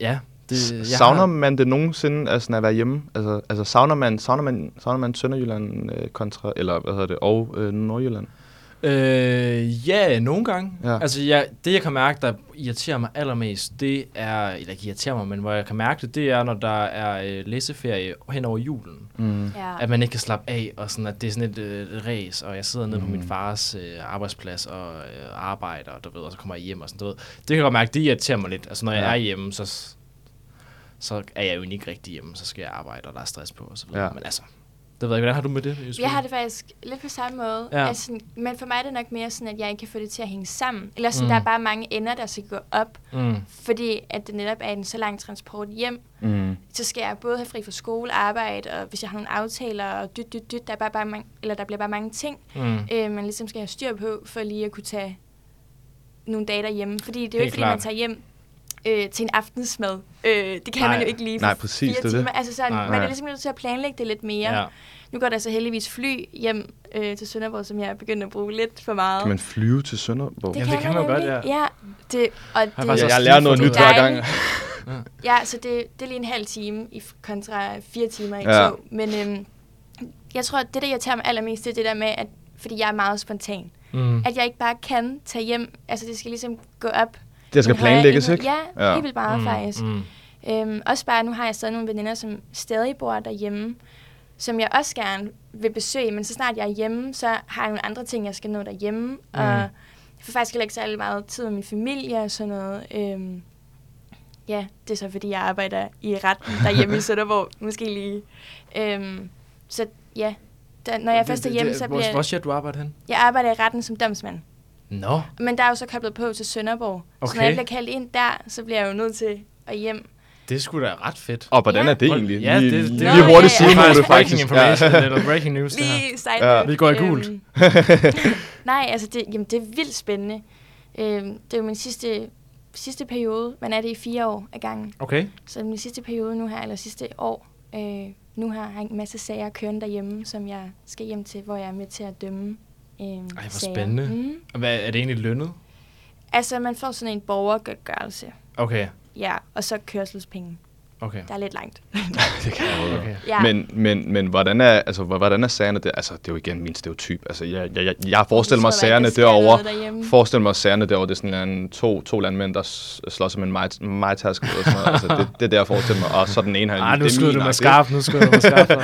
ja. Det, jeg Savner har- man det nogensinde altså, at være hjemme? Altså, altså savner man, savner man, savner man Sønderjylland øh, kontra, eller hvad hedder det, og øh, Nordjylland? Øh, ja, nogle gange. Ja. Altså, jeg, det jeg kan mærke, der irriterer mig allermest, det er, eller ikke irriterer mig, men hvor jeg kan mærke det, det er, når der er øh, læseferie hen over julen. Mm. Ja. At man ikke kan slappe af, og sådan, at det er sådan et øh, race, og jeg sidder nede mm. på min Mm. fars øh, arbejdsplads og øh, arbejder, og du ved, og så kommer jeg hjem og sådan, du ved. Det kan jeg godt mærke, det irriterer mig lidt. Altså, når jeg Ja. er hjemme, så, så er jeg jo ikke rigtig hjemme, så skal jeg arbejde, og der er stress på, og så videre. Ja. Men altså, det ved jeg hvordan har du med det? Jeg har det faktisk lidt på samme måde. Ja. Altså, men for mig er det nok mere sådan, at jeg ikke kan få det til at hænge sammen. Eller sådan, Mm. der er bare mange ender, der skal gå op. Mm. Fordi at det netop er en så lang transport hjem. Mm. Så skal jeg både have fri fra skole, arbejde, og hvis jeg har nogle aftaler, og dyt, dyt, dyt, der, er bare, bare mange, eller der bliver bare mange ting, Mm. øh, man ligesom skal have styr på, for lige at kunne tage nogle dage derhjemme. Fordi det er jo ikke, fordi man klart. tager hjem øh, til en aftensmad. Øh, det kan Nej. man jo ikke lige for Nej, præcis, fire det er det. timer. Altså sådan, Nej. man Nej. er ligesom nødt til at planlægge det lidt mere. Ja. Nu går der så heldigvis fly hjem øh, til Sønderborg, som jeg er begyndt at bruge lidt for meget. Kan man flyve til Sønderborg? Jamen, det kan man godt, nemlig. ja. ja det, og det, jeg, jeg lige lærer noget nyt hver det. gang. Ja, så det, det er lige en halv time i, kontra fire timer i Ja. ja. tog. Men øhm, jeg tror, at det, der irriterer mig allermest, det er det der med, at fordi jeg er meget spontan, Mm. at jeg ikke bare kan tage hjem. Altså, det skal ligesom gå op. Det skal planlægges, ikke? Ja, Ja. helt vildt meget mm. faktisk. Mm. Øhm, også bare, nu har jeg stadig nogle veninder, som stadig bor derhjemme, som jeg også gerne vil besøge, men så snart jeg er hjemme, så har jeg nogle andre ting, jeg skal nå derhjemme, mm. og jeg får faktisk heller ikke særlig meget tid med min familie og sådan noget. Øhm, ja, det er så fordi, jeg arbejder i retten derhjemme i Sønderborg, måske lige. Øhm, så ja, da, når jeg først er hjemme, så hvor, bliver Hvor siger du arbejder hen? jeg arbejder i retten som domsmand. Nå. Men der er jo så koblet på til Sønderborg, så når Okay. jeg bliver kaldt ind der, så bliver jeg jo nødt til at hjem. Det er sgu da ret fedt. Og hvordan Ja. er det egentlig? Ja, lige, det- det- lige Nå, hurtigt ja, ja. siden Det er det faktisk information, ja. eller breaking news, det her. Lige side Ja. Vi går i gult. Øhm, nej, altså det, jamen, det er vildt spændende. Øhm, det er jo min sidste, sidste periode. Man er det i fire år ad gangen. Okay. Så min sidste periode nu her, eller sidste år, øh, nu har jeg en masse sager kørende derhjemme, som jeg skal hjem til, hvor jeg er med til at dømme øh, Ej, hvor sager. spændende. Mm. Og Hvad, er det egentlig lønnet? Altså, man får sådan en borgergørelse. Okay. Ja, og så kørselspenge. Okay. Der er lidt langt. Det kan jeg jo. okay. Ja. Men, men, men hvordan er, altså, hvordan er sagerne der? Altså, det er jo igen min stereotyp. Altså, jeg, jeg, jeg, jeg forestiller mig der sagerne derovre. noget derhjemme. Forestil mig sagerne derovre, det er sådan en, to, to landmænd, der s- slås om en maj- majtask noget. Altså, det, det er det, jeg forestiller mig. Og så den ene her. Ej, nu er skyder du med skarp, nu skyder du med skarp.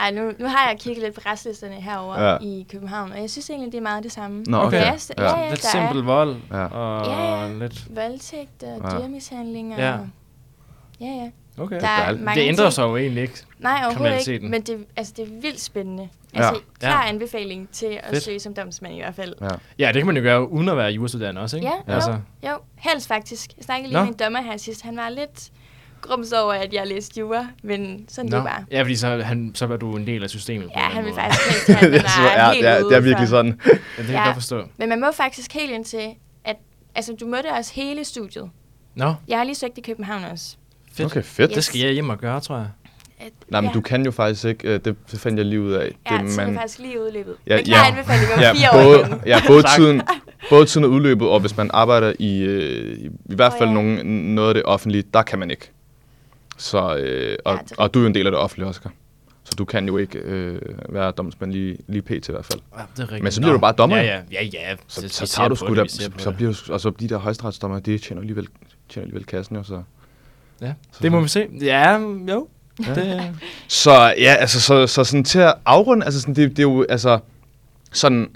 Ej, nu, nu har jeg kigget lidt på restlisterne herover Ja. ja. i København, og jeg synes egentlig, det er meget det samme. Nå, okay. er, st- Ja. ja, ja, Lidt simpel vold. Ja. Og Ja, ja. lidt... voldtægt og Ja. dyremishandling og... Ja. Ja, ja. Okay. Der er mange Det ændrer sig jo egentlig ikke. Nej, overhovedet ikke, men det, altså, det er vildt spændende. Ja. Altså, klar Ja. anbefaling til at Fedt. søge som domsmand i hvert fald. Ja. Ja, det kan man jo gøre uden at være jurastuderende også, ikke? Ja, jo. Altså, Jo, helst faktisk. Jeg snakkede lige Nå. med en dommer her sidst. Han var lidt grums over, at jeg læste jura, men sådan Nå. det er bare. Ja, fordi så, han, så var du en del af systemet. Ja, han vil faktisk helst have, det, man er, er ja, helt ja, ude det er virkelig for- sådan. Ja, det kan jeg Ja. godt forstå. Men man må faktisk helt ind til, at altså, du det også hele studiet. Nå, Jeg har lige søgt i København også. fedt. Okay, fedt. Det skal jeg hjem og gøre, tror jeg. At, Nej, men ja. du kan jo faktisk ikke, øh, det fandt jeg lige ud af. Ja, det, så er det faktisk lige udløbet. Ja, men klar ja. anbefaling om ja, fire år både, igen. ja, både tiden, både tiden er udløbet, og hvis man arbejder i, øh, i, i hvert fald ja. nogen, noget af det offentlige, der kan man ikke. Så, øh, og, Ja, og du er jo en del af det offentlige, Oscar. Så du kan jo ikke øh, være domsmand lige, lige pt. i hvert fald. Ja, det er rigtigt. Men så bliver du bare dommer, Ja, ja, ja. ja. Så, Det- så ser tager du sgu ser så, så bliver du, og så de der højesteretsdommer, de tjener alligevel, tjener alligevel kassen jo, så. Ja, Så- det må vi se. Ja, jo. Det, Så ja, altså så, så sådan til at afrunde, altså sådan, det, det er jo altså sådan,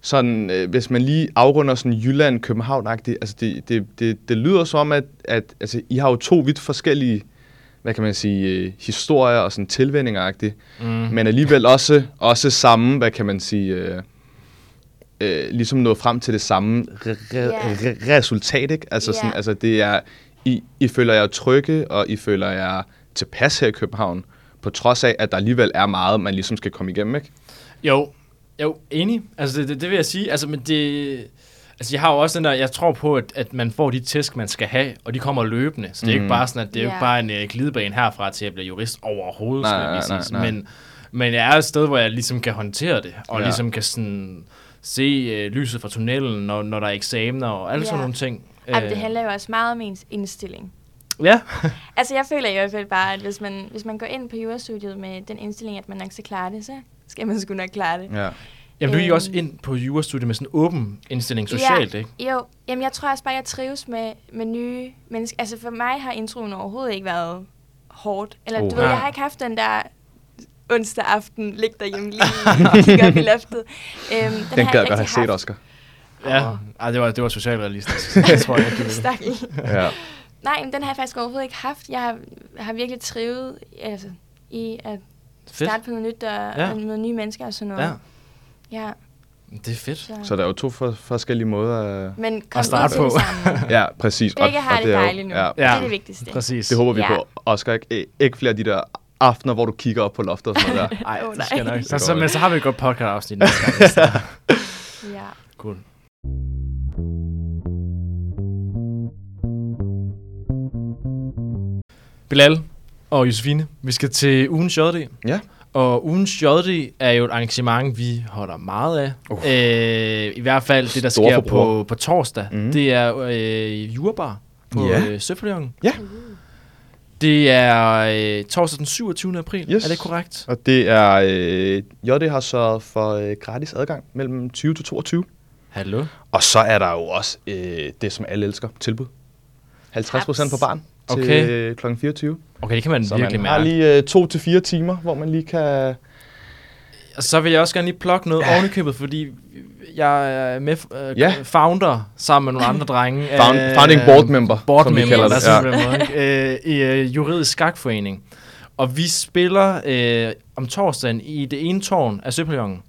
sådan øh, hvis man lige afrunder sådan Jylland, København altså det, det, det, det lyder som om, at, at altså, I har jo to vidt forskellige, hvad kan man sige, øh, historier og sådan tilvændinger mm. men alligevel også, også samme, hvad kan man sige, øh, øh, ligesom nået frem til det samme re- Ja. re- resultat, ikke? Altså, sådan, Ja. altså det er, I, I føler jer trygge, og I føler jer tilpas her i København, på trods af, at der alligevel er meget, man ligesom skal komme igennem, ikke? Jo, jo, enig. Altså, det, det, det vil jeg sige. Altså, men det... Altså, jeg har jo også den der, jeg tror på, at, at man får de tæsk, man skal have, og de kommer løbende. Så det er Mm. ikke bare sådan, at det er jo Ja. ikke bare en uh, glidebane herfra til at blive jurist overhovedet, Nej, skal jeg nej, lige nej, sige. nej. Men, men jeg er et sted, hvor jeg ligesom kan håndtere det, og Ja. ja. ligesom kan sådan se uh, lyset fra tunnelen, når, når der er eksamener og alle Ja. sådan nogle ting. Men det Øh, handler jo også meget om ens indstilling. Ja, Altså, jeg føler i hvert fald bare, at hvis man, hvis man går ind på jurastudiet med den indstilling, at man nok skal klare det, så skal man sgu nok klare det. Ja. Jamen, du gik Øhm. også ind på jurastudiet med sådan en åben indstilling socialt, ikke? Jo, jamen jeg tror også bare, jeg trives med, med nye mennesker. Altså for mig har introen overhovedet ikke været hårdt. Eller Oh. du ved, jeg har ikke haft den der onsdag aften, ligge derhjemme lige og kigge op i loftet. Øhm, den, Den har gad jeg jeg godt have set. Oscar. Ja, Ej, det var, det var socialrealistisk. jeg tror jeg, ikke, du. Ja. Nej, men den har jeg faktisk overhovedet ikke haft. Jeg har, har virkelig trivet altså, i at Fedt. starte på noget nyt og, Ja. ja. og med nye mennesker og sådan noget. Ja, ja det er fedt. så. Så der er jo to for, forskellige måder. at- Men kom At starte det på. Ja, præcis. Begge har det er jo- dejligt nu. Ja, Det er det vigtigste. Præcis. det håber vi Ja. på. Oscar, ikke, ikke flere af de der aftener, hvor du kigger op på loftet og sådan noget der. Ej, Åh, det skal nej. nok. Så, Det så, men så har vi et godt podcast-afsnit næste gang. det. Ja. cool. Bilal og Josefine, vi skal til ugens JD. Ja. Og ugens JD er jo et arrangement, vi holder meget af. Uh. Øh, I hvert fald det, der Store sker på, på torsdag. Mhm. Det er øh, jurabar på Ja. øh, Søfløjen. Ja. Det er øh, torsdag den 27. april. Yes. Er det korrekt? Og det er, øh, JD har sørget for øh, gratis adgang mellem 20 til 22. Hallo. Og så er der jo også øh, det, som alle elsker, tilbud. 50 procent på Haps. barn til Okay. øh, kl. 24. Okay, det kan man Så virkelig man har mærke. lige øh, to til fire timer, hvor man lige kan... Og så vil jeg også gerne lige plukke noget Ja. ja. oven i købet, fordi jeg er med øh, Ja. founder sammen med nogle andre drenge. Found, af- founding board member, board som vi member, kalder lad det. måde, ikke? øh, i øh, juridisk skakforening. Og vi spiller øh, om torsdagen i det ene tårn af Søpavillonen.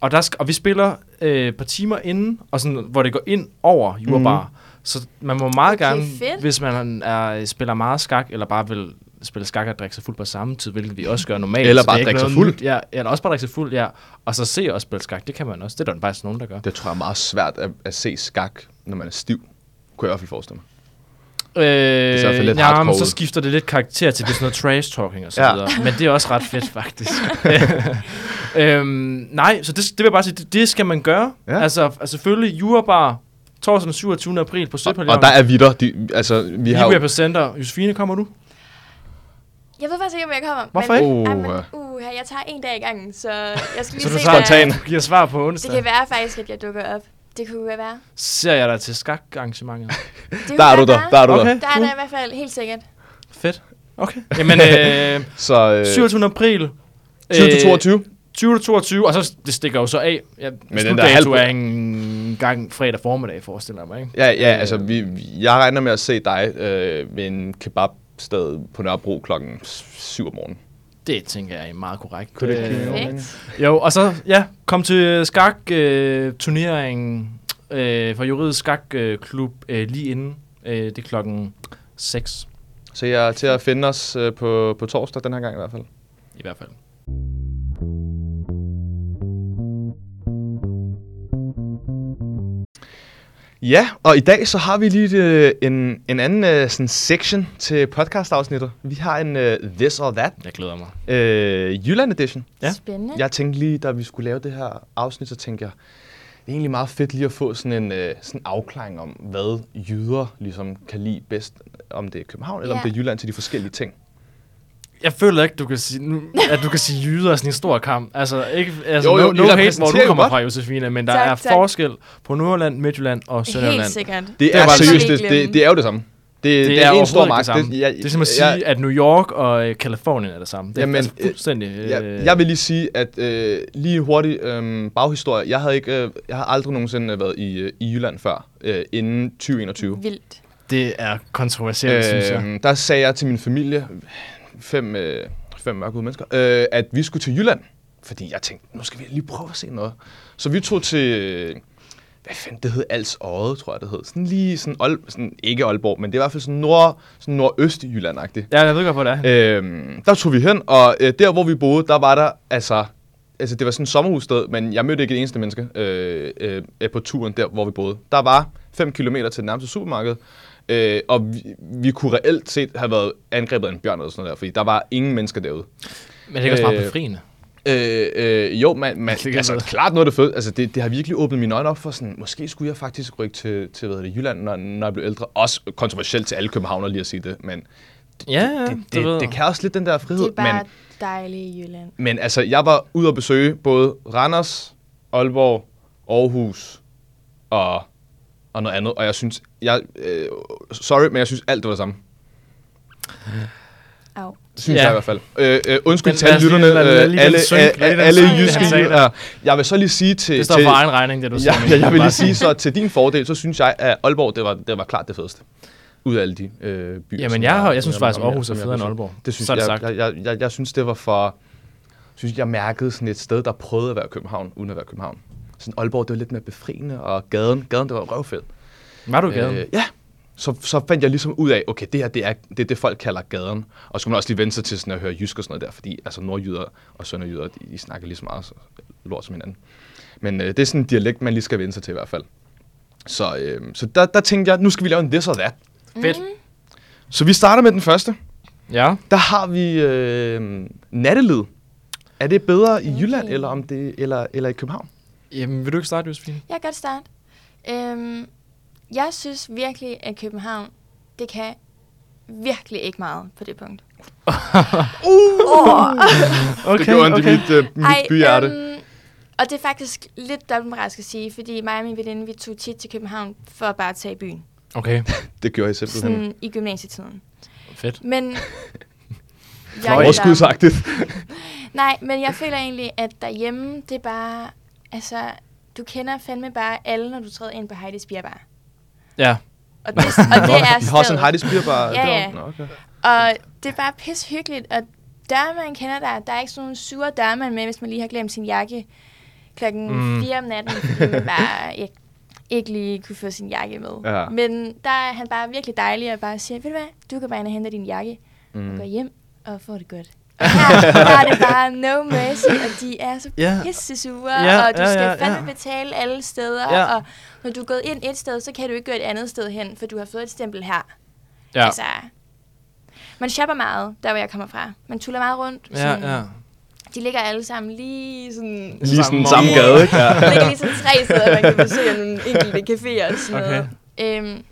Og, der sk- og vi spiller øh, et par timer inden, og sådan, hvor det går ind over jurabar. Mm. Så man må meget Okay, gerne, fedt. hvis man er, spiller meget skak, eller bare vil spille skak og drikke sig fuld på samme tid, hvilket vi også gør normalt. Eller bare drikke sig fuld. Ja, eller også bare drikke sig fuld, ja. Og så se os spille skak, det kan man også. Det er der faktisk nogen, der gør. Det tror jeg er meget svært at, at se skak, når man er stiv. Kunne jeg i hvert fald forestille mig. Øh, fald lidt ja, men så skifter det lidt karakter til det er sådan noget trash talking og så Ja. videre. Men det er også ret fedt, faktisk. øhm, nej, så det, det vil jeg bare sige, det, det skal man gøre. Ja. Altså, altså selvfølgelig jurabar torsdag den 27. april på Og, Søpavillonen. og der er vitter. De, altså, vi vi har jo, repræsenter. Josefine, kommer du? Jeg ved faktisk ikke, om jeg kommer. Hvorfor men, ikke? Men, Uh. uh, jeg tager en dag i gangen, så jeg skal lige Så du se, tager Spontan. du giver svar på onsdag. Det kan være faktisk, at jeg dukker op. Det kunne være. Ser jeg dig til skakarrangementet? Der er du der. Der er du Okay. der. Der er der i hvert fald helt sikkert. Fedt. Okay. Jamen, øh, Så øh, 27. april. 20 til 22. 20 til 22, og så det stikker jo så af. Ja, Men den der halv- er en gang fredag formiddag, forestiller jeg mig, ikke? Ja, ja, altså, vi, jeg regner med at se dig øh, ved en kebabsted på Nørrebro klokken 7 om morgenen. Det tænker jeg er meget korrekt. Kunne det ikke Øh? Perfekt. Jo, og så, ja, kom til skak-turneringen øh, for juridisk skakklub øh, lige inden. Øh, det er klokken 6 Så jeg er til at finde os øh, på, på torsdag den her gang i hvert fald. i hvert fald. Ja, og i dag så har vi lige øh, en, en anden øh, sådan section til podcastafsnittet. Vi har en øh, This or That, Jeg glæder mig. øh, Jylland edition. Ja. Spændende. Jeg tænkte lige, da vi skulle lave det her afsnit, så tænkte jeg, det er egentlig meget fedt lige at få sådan en øh, sådan afklaring om, hvad jyder ligesom kan lide bedst, om det er København eller om Ja. det er Jylland til de forskellige ting. Jeg føler ikke, du kan sige, at du kan sige jyder er sådan en stor kamp. Altså, ikke, altså Jo, jo, no, no hate, hvor du kommer fra, Josefine, men der Tak, er tak. forskel på Nordjylland, Midtjylland og Sønderjylland. Helt sikkert. Det er var seriøst, det, det, det er jo det samme. Det, det, det er, en overhovedet stor ikke magt. Det, samme. jeg, det er som at sige, jeg, at New York og øh, Kalifornien er det samme. Det er Jamen, altså øh, fuldstændig... jeg, øh, jeg vil lige sige, at øh, lige hurtigt øh, baghistorie. Jeg havde ikke, øh, jeg har aldrig nogensinde været i, øh, i Jylland før, øh, inden 2021. Vildt. Det er kontroversielt, øh, synes jeg. Øh, der sagde jeg til min familie, fem, øh, fem mørkede mennesker, øh, at vi skulle til Jylland. Fordi jeg tænkte, nu skal vi lige prøve at se noget. Så vi tog til, hvad fanden det hed, Als Odde, tror jeg det hed. Sådan lige sådan, Ol, sådan ikke Aalborg, men det er i hvert fald sådan, nord, sådan nordøst Jylland-agtigt. Ja, jeg ved godt, hvor det er. Øhm, der tog vi hen, og øh, der hvor vi boede, der var der altså... Altså, det var sådan et sommerhussted, men jeg mødte ikke et eneste menneske øh, øh, på turen der, hvor vi boede. Der var 5 km til det nærmeste supermarked, øh, og vi, vi kunne reelt set have været angrebet af en bjørn eller sådan noget der, fordi der var ingen mennesker derude. Men det er ikke også meget øh, befriende. Øh, øh, jo, man, man, Det altså klart noget af det fede. Altså, det, det har virkelig åbnet mine øjne op for sådan, måske skulle jeg faktisk rykke til, til hvad det, Jylland, når, når jeg blev ældre. Også kontroversielt til alle københavner lige at sige det, men Ja, ja, det, du ved. det, det kan også lidt den der frihed. Det er bare men, dejligt i Jylland. men altså, jeg var ude at besøge både Randers, Aalborg, Aarhus og, og noget andet, og jeg synes, jeg, øh, sorry, men jeg synes alt det var det samme. Au. Det synes Ja. jeg i hvert fald. Øh, øh, undskyld til alle lytterne, øh, alle, alle, alle jyske jyder. Jeg vil så lige sige til... Det står til, for egen regning, det du siger. Ja, jeg vil lige sige så, til din fordel, så synes jeg, at Aalborg, det var, det var klart det fedeste. Ud af alle de øh, byer. Jamen, jeg, har, jeg synes faktisk, Aarhus er federe end. Aalborg. Det synes er jeg, sagt. jeg, jeg, jeg, jeg, synes, det var for... synes, jeg mærkede sådan et sted, der prøvede at være København, uden at være København. Sådan Aalborg, det var lidt mere befriende, og gaden, gaden det var røvfed. Var du i gaden? Øh, ja, så, så fandt jeg ligesom ud af, okay, det her, det er det, er det folk kalder gaden. Og så kunne man også lige vente sig til sådan at høre jysk og sådan noget der, fordi altså nordjyder og sønderjyder, de, de snakker lige så meget så, lort som hinanden. Men øh, det er sådan en dialekt, man lige skal vende sig til i hvert fald. Så, øh, så der, der tænkte jeg, nu skal vi lave en this or that. Fedt. Så vi starter med den første. Ja. Der har vi øh, nattelyd. Er det bedre i Jylland, Okay. eller, om det, eller, eller i København? Jamen, vil du ikke starte, Josefine? Jeg kan godt starte. Øhm, jeg synes virkelig, at København, det kan virkelig ikke meget på det punkt. oh. Okay, det gjorde ondt i mit, øh, mit Ej, byhjerte. øhm, og det er faktisk lidt dobbeltmoralsk at sige, fordi mig og min veninde, vi tog tit til København for at bare tage i byen. Okay, Det gjorde jeg simpelthen. Sådan i gymnasietiden. fedt. Men... Jeg er Overskudsagtigt. Nej, men jeg føler egentlig, at derhjemme, det er bare... Altså, du kender fandme bare alle, når du træder ind på Heidi's Beer Bar. Ja. Og det, og det er I har sådan stedet. Heidi's Beer Bar Ja, ja. deroppe? Nå, okay. Og det er bare pis hyggeligt, og dørmand kender der. Der er ikke sådan nogle sure dørmand med, hvis man lige har glemt sin jakke klokken mm. 4 om natten, fordi man bare ikke, ikke lige kunne få sin jakke med. Ja. Men der er han bare virkelig dejlig og bare siger, ved du hvad, du kan bare ind og hente din jakke Mm. og gå hjem og få det godt. Her der er det bare no mercy, og de er så Ja. pisse sure, Ja, og du ja, skal ja, fandme ja. betale alle steder, Ja. og når du er gået ind et sted, så kan du ikke gå et andet sted hen, for du har fået et stempel her. Ja. Altså, man shopper meget, der hvor jeg kommer fra. Man tuller meget rundt. Ja, sådan, ja. De ligger alle sammen lige sådan... Lige sådan Samme gade, ikke? Ja. ligger lige sådan tre steder, man kan besøge nogle enkelte caféer og sådan Okay. noget. Øhm,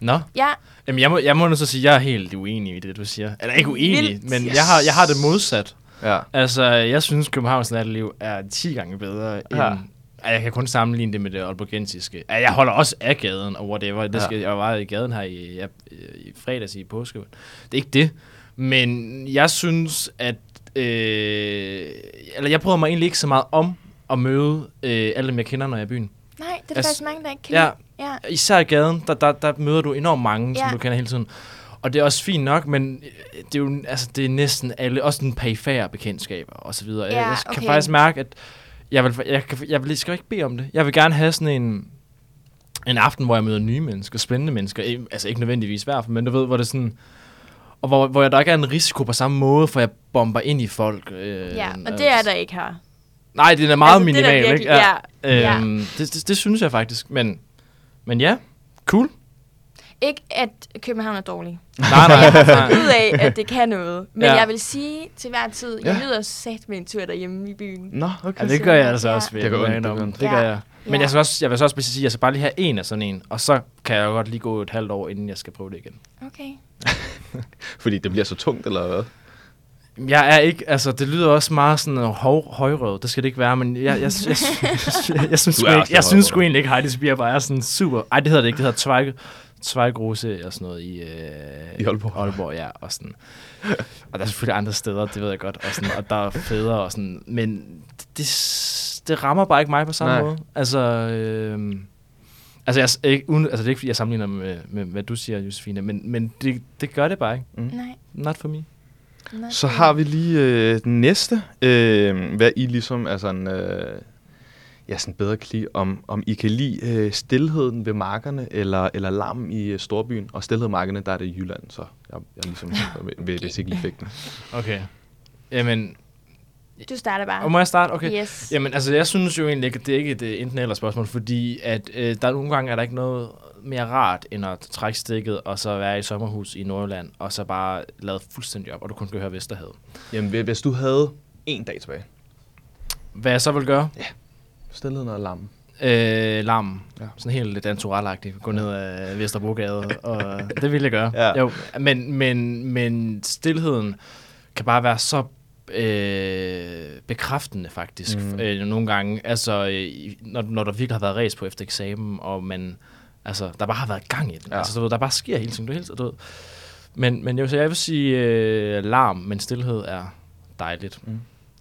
Nå. ja, Jamen, jeg må, jeg må nu så sige, at jeg er helt uenig i det, du siger. Eller ikke uenig, Vildt. men jeg har, jeg har det modsat. ja. Altså, jeg synes, Københavns natteliv er 10 gange bedre end... Ja. Ja. Jeg kan kun sammenligne det med det alborgensiske. Ja, Jeg holder også af gaden og whatever. Det Ja. skal, Jeg var i gaden her i, ja, i fredags i påske. Det er ikke det. Men jeg synes, at... Øh, eller jeg bryder mig egentlig ikke så meget om at møde øh, alle dem, jeg kender, når jeg er i byen. Nej, det er Altså, faktisk mange, der ikke kan Ja, ja. især i gaden, der, der, der møder du enormt mange, som Ja. du kender hele tiden. Og det er også fint nok, men øh, det er jo altså, det er næsten alle, også den perifære bekendtskaber og så videre. jeg, Ja, jeg kan okay. faktisk mærke, at jeg vil, jeg, kan, jeg vil, skal ikke bede om det. Jeg vil gerne have sådan en, en aften, hvor jeg møder nye mennesker, spændende mennesker. Altså ikke nødvendigvis hver, men du ved, hvor det er sådan... Og hvor, hvor der ikke er en risiko på samme måde, for jeg bomber ind i folk. Øh, ja, og det er der ikke her. Nej, det er meget Altså, det er minimal, virkelig- ikke? ja. Øhm, det, det, det synes jeg faktisk, men, men ja, Cool. Ikke, at København er dårlig. Nej, Jeg nej, har nej. fundet ud af, at det kan noget. Men Ja. ja. jeg vil sige til hver tid, jeg Ja. nyder sat med en tur derhjemme i byen. Nå, okay. Ja, det gør jeg altså Ja. også. vil Det gør jeg ondt, det om. gør. Det gør Ja. jeg. Men Ja. jeg, skal også, jeg vil så også sige, at jeg skal bare lige have en af sådan en, og så kan jeg jo godt lige gå et halvt år, inden jeg skal prøve det igen. Okay. Fordi det bliver så tungt, eller hvad? Jeg er ikke, altså det lyder også meget sådan høj, højrød, det skal det ikke være, men jeg, jeg, jeg, jeg, jeg, jeg synes, sgu ikke, jeg synes sgu egentlig ikke, Heidi Spier bare er sådan super, ej det hedder det ikke, det hedder Zweig, Zweigrose og sådan noget i, øh, I Aalborg. Aalborg, ja, og sådan. Og der er selvfølgelig andre steder, det ved jeg godt, og, sådan, og der er fædre og sådan, men det, det rammer bare ikke mig på samme Nej. måde. Altså, øh, altså, jeg, er ikke, uden, altså det er ikke, fordi jeg sammenligner med, med, hvad du siger, Josefine, men, men det, det gør det bare ikke. Nej. Not for me. Så har vi lige øh, den næste. Øh, hvad I ligesom er sådan... Øh, ja, sådan bedre kan lide, om, om I kan lide øh, stillheden ved markerne, eller, eller larmen i øh, storbyen. Og stillhed markerne, der er det i Jylland, så jeg, jeg ligesom ved, ved, hvis ikke lige fik den. Okay. Jamen, Du starter bare. og må jeg starte? Okay. Yes. Jamen, altså, jeg synes jo egentlig ikke, at det er ikke et enten eller spørgsmål, fordi at øh, der er nogle gange er der ikke noget mere rart, end at trække stikket, og så være i sommerhus i Nordjylland, og så bare lade fuldstændig op, og du kun kan høre Vesterhavet. Jamen, hvis- du havde en dag tilbage. Hvad jeg så vil gøre? Stillheden og larmen. Øh, larm. Ja. Ja. Sådan helt lidt naturalagtigt. Gå ned ad Vesterbrogade, og det vil jeg gøre. Ja. Jo, men, men, men stillheden kan bare være så øh, bekræftende faktisk Mm. øh, nogle gange. Altså, øh, når, når der virkelig har været ræs på efter eksamen, og man, altså, der bare har været gang i den. Ja. Altså, du ved, der bare sker hele tiden. Du er hele tiden, du ved. Men, men jeg vil, sige- jeg vil sige øh, larm, men stillhed er dejligt.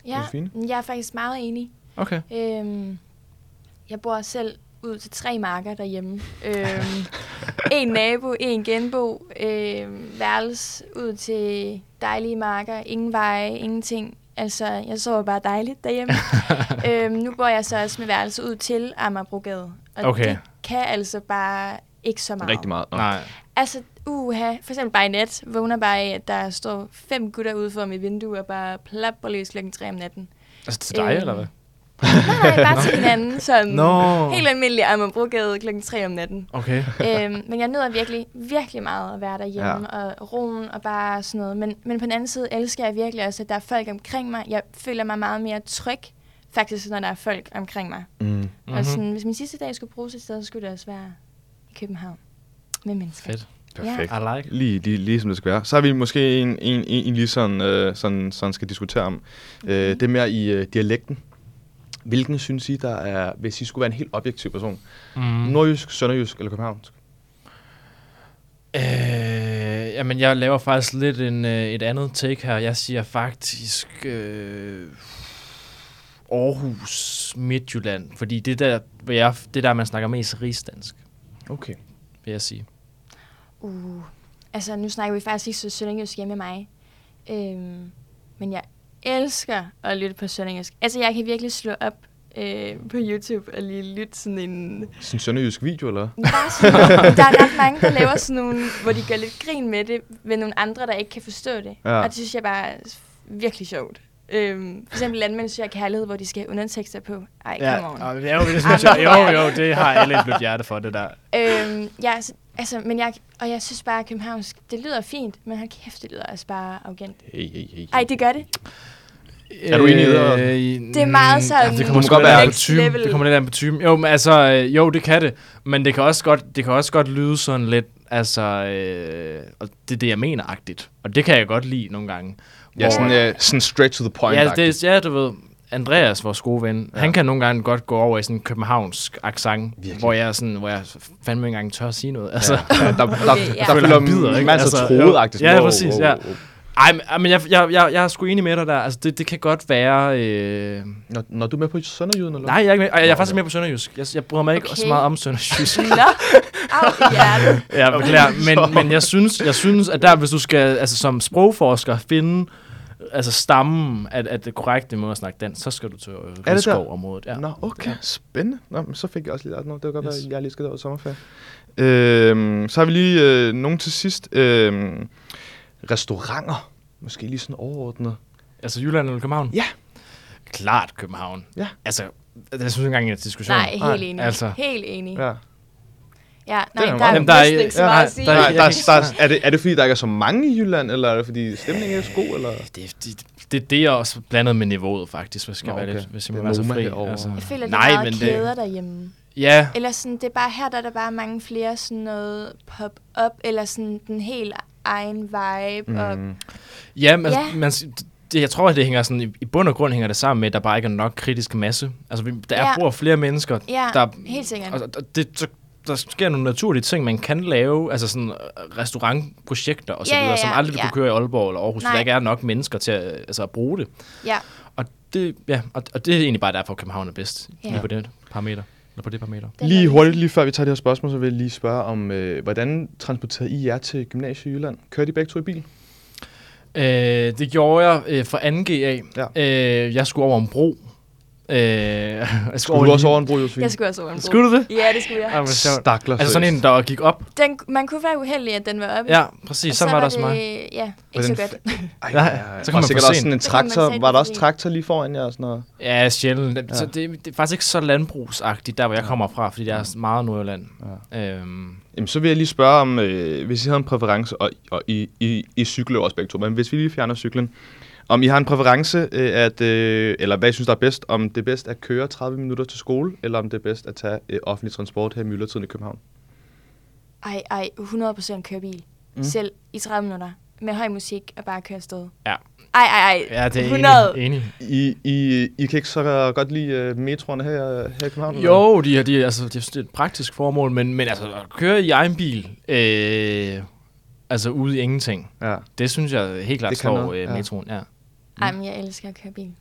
Ja, Josefine? jeg er faktisk meget enig. Okay. Øhm, jeg bor selv ud til tre marker derhjemme. Øhm, en nabo, en genbo, øhm, værelse ud til dejlige marker, ingen veje, ingenting. Altså, jeg sover bare dejligt derhjemme. øhm, nu bor jeg så også med værelse ud til Amagerbrogade. Og Okay. det kan altså bare ikke så meget. Rigtig meget. Nej. Altså, uha, for eksempel bare i nat, vågner bare af, at der står fem gutter ude for mit vindue og bare plapper løs klokken 3 om natten. Altså til dig, Øh, eller hvad? Nej, nej, bare til hinanden, sådan Nå. helt almindelig Amagerbrogade klokken 3 om natten. Okay. øhm, men jeg nyder virkelig, virkelig meget at være derhjemme, ja. og roen og bare sådan noget. Men, men på den anden side elsker jeg virkelig også, at der er folk omkring mig. Jeg føler mig meget mere tryg, faktisk, når der er folk omkring mig. Mm. Mm-hmm. Mhm. Og sådan, hvis min sidste dag skulle bruges et sted, så skulle det også være i København med mennesker. Fedt. Perfekt. I like. Lige, lige, lige som det skal være. Så har vi måske en, en, en, en lige sådan, øh, sådan, sådan skal diskutere om. Øh, det er mere i øh, dialekten. Hvilken synes I, der er, hvis I skulle være en helt objektiv person? Mm. Nordjysk, sønderjysk eller københavnsk? Øh, jamen, jeg laver faktisk lidt en, øh, et andet take her. Jeg siger faktisk øh, Aarhus, Midtjylland. Fordi det der, jeg, det der, man snakker mest rigsdansk, Okay. vil jeg sige. Uh, altså nu snakker vi faktisk ikke så sønderjysk hjemme med mig. Øhm, men jeg elsker at lytte på sønderjysk. Altså jeg kan virkelig slå op øh, på YouTube og lige lytte sådan en... Sådan en sønderjysk video, eller? Bare sådan, der er ret mange, der laver sådan nogle, hvor de gør lidt grin med det, ved nogle andre, der ikke kan forstå det. Ja. Og det synes jeg bare er virkelig sjovt. Øhm, for eksempel Landmænd søger kærlighed, hvor de skal have undertekster på. Ej, come on. ja, jo, det synes jeg, jo, jo, det har alle et blødt hjerte for, det der. Øhm, ja, altså, altså, men jeg, og jeg synes bare, at københavnsk, det lyder fint, men hold kæft, det lyder også bare arrogant. Hey, hey, hey. Ej, det gør det. Er du enig i det, eller? Øh, Det er meget sådan det Du kommer må sgu godt være på typen. Det kommer lidt an på typen. Jo, men altså, øh, jo, det kan det. Men det kan også godt, det kan også godt lyde sådan lidt, altså, øh, og det er det, jeg mener-agtigt. Og det kan jeg godt lide nogle gange. Ja, Hvor- sådan, øh, sådan straight to the point. Ja, det, ja, du ved, Andreas, vores gode ven, Ja. ja. han kan nogle gange godt gå over i sådan en københavnsk accent, Virkelig. hvor jeg, sådan, hvor jeg fandme ikke engang tør at sige noget. Altså, ja. der, der, der, Okay, ja. der Føler, følger han bider, ikke? Altså, troet-agtigt. ja, Wow, præcis, ja. ej, men, jeg, jeg, jeg, jeg er sgu enig med dig der. Altså, det, det kan godt være... Øh... Når, når du er med på Sønderjyden, eller Nej, jeg er, ikke med. Ej, jeg er faktisk okay. med på Sønderjysk. Jeg, jeg bryder mig ikke Okay. så meget om Sønderjysk. Nå, au. Ja, beklager. Men, men jeg, synes, jeg synes, at der, hvis du skal altså, som sprogforsker finde altså stammen af, af det korrekte måde at snakke dansk, så skal du til det der? Rigskov-området. Ja. Nå, okay. Spændende. Nå, men så fik jeg også lige lært noget. Det var godt, Yes. at jeg lige skal over sommerferie. Øhm, så har vi lige øh, nogen til sidst. Øhm, restauranter. Måske lige sådan overordnet. Altså Jylland eller København? Ja. Klart København. Ja. Altså, jeg synes ikke engang, en diskussion. Nej, helt enig. altså. Helt enig. Ja. Ja, nej, er der meget- er Jamen, der er- ikke så meget nej, at sige. der Nej, der, er, det, er det fordi, der ikke er så mange i Jylland, eller er det fordi stemningen er så god? Eller? Det, det, det, det er også blandet med niveauet, faktisk, hvis jeg skal Nå, være okay. lidt, hvis jeg Det er være så fri. Altså. Jeg føler, det Nej, er meget men kæder det, derhjemme. ja, Eller sådan, det er bare her, der er der bare mange flere sådan noget pop-up, eller sådan den helt egen vibe. Mm. Og, ja, man, Ja. man, det, jeg tror, at det hænger sådan, i, i bund og grund hænger det sammen med, at der bare ikke er nok kritisk masse. Altså, vi, der er Ja. brug for flere mennesker, ja, der, helt sikkert. og, og det, så, der sker nogle naturlige ting, man kan lave, altså sådan øh, restaurantprojekter og så Ja, ja, videre, som ja, aldrig vil ja. kunne køre i Aalborg eller Aarhus, Nej. der ikke er nok mennesker til at, altså at bruge det. ja. Og det, ja, og, og det er egentlig bare derfor, at København er bedst, Ja. lige på det parameter. Eller på det parameter. Det Lige hurtigt, lige før vi tager det her spørgsmål, så vil jeg lige spørge om, øh, hvordan transporterer I jer til gymnasiet i Jylland? Kører de begge to i bil? Øh, det gjorde jeg øh, for 2G af. Ja. Øh, jeg skulle over en bro. Øh, jeg Skulle du også over en bro, Josefine? Jeg skulle også over en bro. Skulle du det? Ja, det skulle jeg. Ja. Stakler, Altså sådan en, der gik op. Den, man kunne være uheldig, at den var oppe. Ja, præcis. og Sådan var det også mig. Ja, ikke så godt. Ej, Nej, ja, så kom og man sikkert også sådan en Så traktor. satme Var der også traktor lige foran jer og sådan noget? Ja, sjældent. Ja. Så det, det er faktisk ikke så landbrugsagtigt, der hvor jeg kommer fra, fordi det er meget Nordjylland. Ja. Øhm, Jamen, så vil jeg lige spørge om, øh, hvis I havde en præference, og, og I, I, I cykler også begge to, men hvis vi lige fjerner cyklen, om I har en præference, øh, at, øh, eller hvad I synes, der er bedst, om det er bedst at køre 30 minutter til skole, eller om det er bedst at tage øh, offentlig transport her i myldretiden i København? Ej, ej, 100% køre bil. Mm. Selv i 30 minutter. Med høj musik og bare køre afsted. Ja. Ej, ej, ej. ja, det er 100. enig. enig. I, I, I kan ikke så godt lide øh, metroerne her, her i København? Jo, de, er- de, er- altså, det er det er et praktisk formål, men, men altså, at køre i egen bil, øh, altså ude i ingenting, Ja. det synes jeg helt klart Det slår øh, ja. metroen. Ja. Ej, men jeg elsker at køre bil.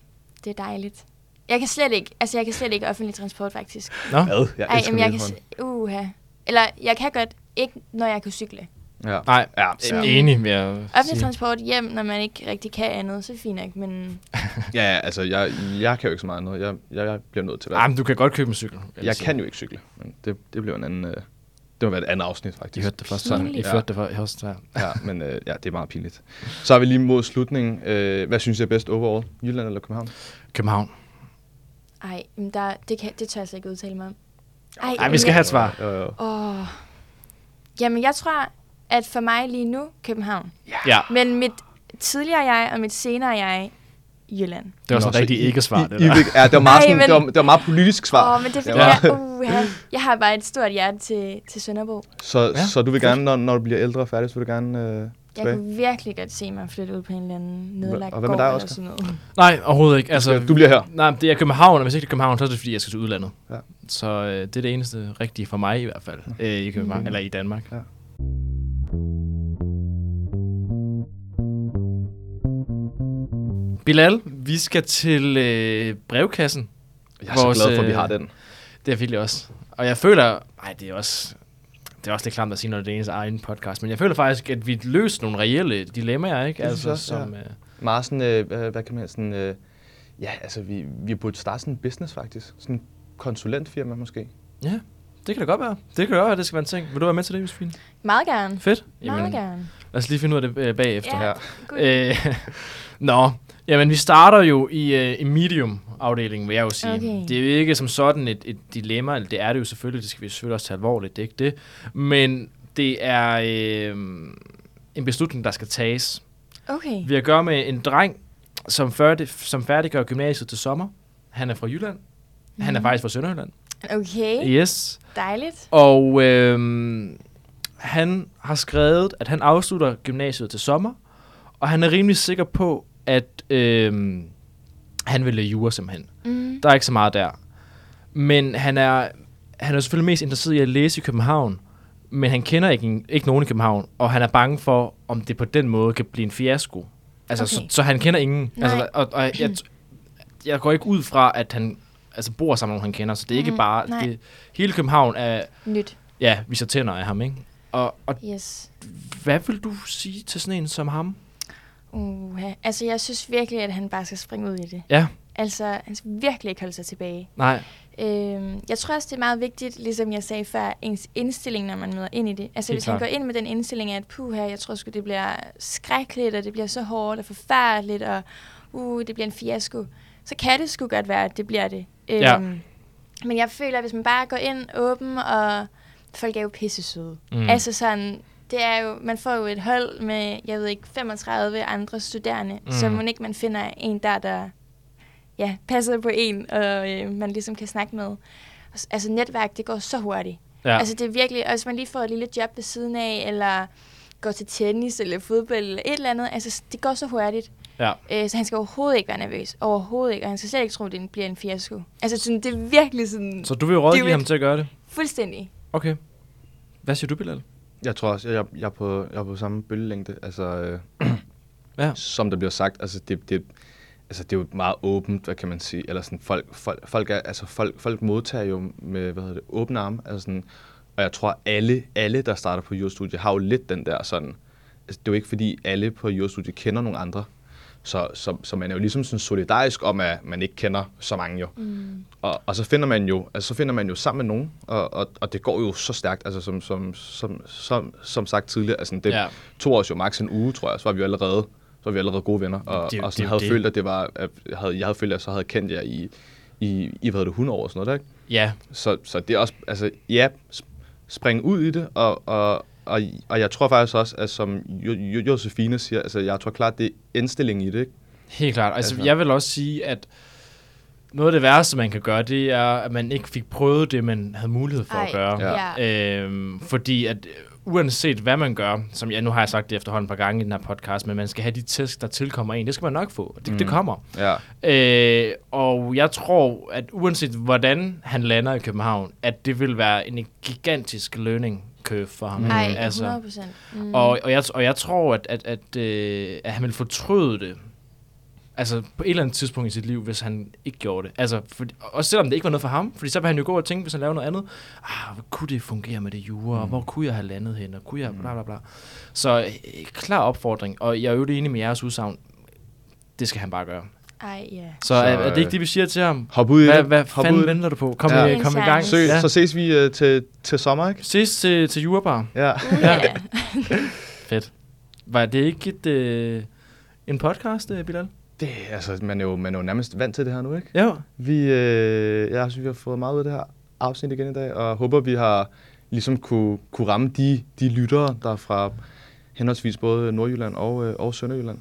Det er dejligt. Jeg kan slet ikke, altså jeg kan slet ikke offentlig transport, faktisk. Nå? Hvad? Jeg Ej, elsker jamen jeg kan, uha. Eller jeg kan godt, ikke når jeg kan cykle. Ja. Nej, Ja, ja. ja. enig med at Offentlig sige. transport hjem, når man ikke rigtig kan andet, så fint nok, men ja, ja, altså, jeg, jeg kan jo ikke så meget andet. Jeg, jeg, jeg bliver nødt til at Ej, men du kan godt købe en cykel. Jeg sige. kan jo ikke cykle, men det, det bliver en anden... Øh, det må være et andet afsnit, I faktisk. hørte det først. Pinligt. I Ja. hørte det først. Ja. Ja, men øh, ja, det er meget pinligt. Så er vi lige mod slutningen. Øh, hvad synes jeg er bedst overall? Jylland eller København? København. ej, men der, det, kan, det tør jeg slet ikke udtale mig om. Ej, vi skal have et svar. Jo, jo. Åh. Jamen, jeg tror, at for mig lige nu, København. Ja, Men mit tidligere jeg og mit senere jeg, Jylland. det var sådan Nå, så rigtig I- ikke-svar, det I der. Ja, det var meget, Ej, sådan, men- det var, det var meget politisk svar. Åh, men det er fordi, Ja. jeg, uh, jeg, jeg har bare et stort hjerte til, til Sønderborg. Så, Ja, så du vil gerne, når, når du bliver ældre og færdig, så vil du gerne øh, Jeg kunne virkelig godt se mig flytte ud på en eller anden nedlagt Og hvad med gård dig, eller sådan noget. Nej, overhovedet ikke. Altså, du bliver her. Nej, det er København, og hvis ikke det er København, så er det fordi, jeg skal til udlandet. Ja. Så øh, det er det eneste rigtige for mig i hvert fald, øh, i København, Mhm. eller i Danmark. Ja. Bilal, vi skal til øh, brevkassen. Jeg er Vores, så glad for, at vi øh, har den. Det er virkelig også. Og jeg føler, nej, det er også, det er også lidt klamt at sige, når det er ens egen podcast, men jeg føler faktisk, at vi løser nogle reelle dilemmaer, ikke? Det jeg også, som, øh, Meget sådan, øh, hvad, kan man sådan... Øh, ja, altså, vi, vi burde starte sådan en business, faktisk. Sådan en konsulentfirma, måske. ja, det kan da godt være. Det kan da godt være, det skal være en ting. Vil du være med til det, Josefine? Meget gerne. Fedt. Meget gerne. Lad os lige finde ud af det øh, bagefter. Ja. Good. Øh, Nå, jamen vi starter jo i, øh, i medium-afdelingen, vil jeg jo sige. Okay. Det er jo ikke som sådan et, et dilemma, det er det jo selvfølgelig, det skal vi selvfølgelig også tage alvorligt, det er ikke det. Men det er øh, en beslutning, der skal tages. Okay. Vi har at gøre med en dreng, som, færdig, som færdiggør gymnasiet til sommer. Han er fra Jylland. Han er Mhm. faktisk fra Sønderjylland. Okay. Yes. Dejligt. Og øh, han har skrevet, at han afslutter gymnasiet til sommer, og han er rimelig sikker på, at øh, han vil lade jura simpelthen. Mm. Der er ikke så meget der. Men han er, han er selvfølgelig mest interesseret i at læse i København, men han kender ikke, ikke nogen i København, og han er bange for, om det på den måde kan blive en fiasko. Altså, okay. så, så han kender ingen. Nej. Altså, og, og jeg, jeg går ikke ud fra, at han altså, bor sammen med nogen, han kender, så det er ikke Mhm, bare... nej. Det, hele København er, Nyt. ja, vi så tænder af ham, ikke? Og, og Yes. hvad vil du sige til sådan en som ham? Uh, altså, jeg synes virkelig, at han bare skal springe ud i det. Ja, Altså, han skal virkelig ikke holde sig tilbage. nej. Øhm, jeg tror også, det er meget vigtigt, ligesom jeg sagde før, ens indstilling, når man møder ind i det. Altså, Helt hvis han går ind med den indstilling af, at puh her, jeg tror sgu, det bliver skrækkeligt, og det bliver så hårdt og forfærdeligt, og uh, det bliver en fiasko, så kan det sgu godt være, at det bliver det. Ja. men jeg føler, at hvis man bare går ind åben og folk er jo pisse søde. Mm. Altså sådan, det er jo, man får jo et hold med, jeg ved ikke, 35 andre studerende, Mm. så må ikke man finder en der, der ja, passer på en, og øh, man ligesom kan snakke med. Altså netværk, det går så hurtigt. Ja. Altså det er virkelig, og hvis man lige får et lille job ved siden af, eller går til tennis eller fodbold eller et eller andet, altså det går så hurtigt. ja. Øh, så han skal overhovedet ikke være nervøs. Overhovedet ikke. Og han skal slet ikke tro, at det bliver en fiasko. Altså sådan, det er virkelig sådan Så du vil rådgive jo ham et- til at gøre det? fuldstændig. Okay. Hvad siger du, Bilal? Jeg tror også, jeg, jeg, er, på, jeg er på samme bølgelængde. Altså, øh, Ja. som der bliver sagt, altså det, det, altså det er jo meget åbent, hvad kan man sige, eller sådan folk, folk, folk, er, altså folk, folk modtager jo med, hvad hedder det, åbne arme, altså sådan, og jeg tror alle, alle der starter på jurastudie har jo lidt den der sådan, altså det er jo ikke fordi alle på jurastudie kender nogle andre, så, så, så man er jo ligesom sådan solidarisk om, at man ikke kender så mange jo. Mm. Og, og så finder man jo, altså så finder man jo sammen med nogen, og, og, og det går jo så stærkt, altså som, som, som, som, som sagt tidligere, altså det Ja. tog os jo maks en uge, tror jeg, så var vi jo allerede, så var vi allerede gode venner, og, Det og det jo havde det. følt, at det var, at jeg havde, jeg havde følt, at jeg så havde kendt jer i, i, i hvad det, 100 år og sådan noget, der, ikke? Ja. Så, så det er også, altså ja, sp- springe ud i det, og, og, og, og jeg tror faktisk også, at som jo, jo, Josefine siger, altså jeg tror klart, det er indstillingen i det, ikke? Helt klart. Altså, Altså. jeg vil også sige, at noget af det værste, man kan gøre, det er, at man ikke fik prøvet det, man havde mulighed for at Ej, gøre. ja. Øhm, fordi at øh, uanset hvad man gør, som jeg nu har jeg sagt det efterhånden et par gange i den her podcast, men man skal have de test, der tilkommer en. Det skal man nok få. Det, mm. det Mm. kommer. Ja. Øh, og jeg tror, at uanset hvordan han lander i København, at det vil være en gigantisk learning curve for ham. Mm. Ej, Altså, 100 procent. Mm. og, og, jeg, og jeg tror, at, at, at, øh, at han vil fortryde det. Altså på et eller andet tidspunkt i sit liv, hvis han ikke gjorde det. Altså, for, også selvom det ikke var noget for ham, fordi så vil han jo gå og tænke, hvis han laver noget andet, ah, hvor kunne det fungere med det jure, og hvor kunne jeg have landet hen, og kunne jeg bla bla bla. Så øh, klar opfordring, og jeg er jo det enig med jeres udsagn, det skal han bare gøre. Ej, ja. Så, Så, er, er det ikke øh, det, vi siger til ham? Hop ud i Hvad, det. hvad Hop fanden ud venter du på? Kom, Ja. i, kom i gang. Så, Ja. så ses vi uh, til, til sommer, ikke? Ses til, til Jurabar. Ja. Uh, ja. Fedt. Var det ikke et, øh, en podcast, øh, Bilal? Det, altså, man er, jo, man er jo nærmest vant til det her nu, ikke? Ja. Vi, øh, jeg synes, vi har fået meget ud af det her afsnit igen i dag, og håber, vi har ligesom kunne, kunne ramme de, de lyttere, der er fra henholdsvis både Nordjylland og, øh, og Sønderjylland.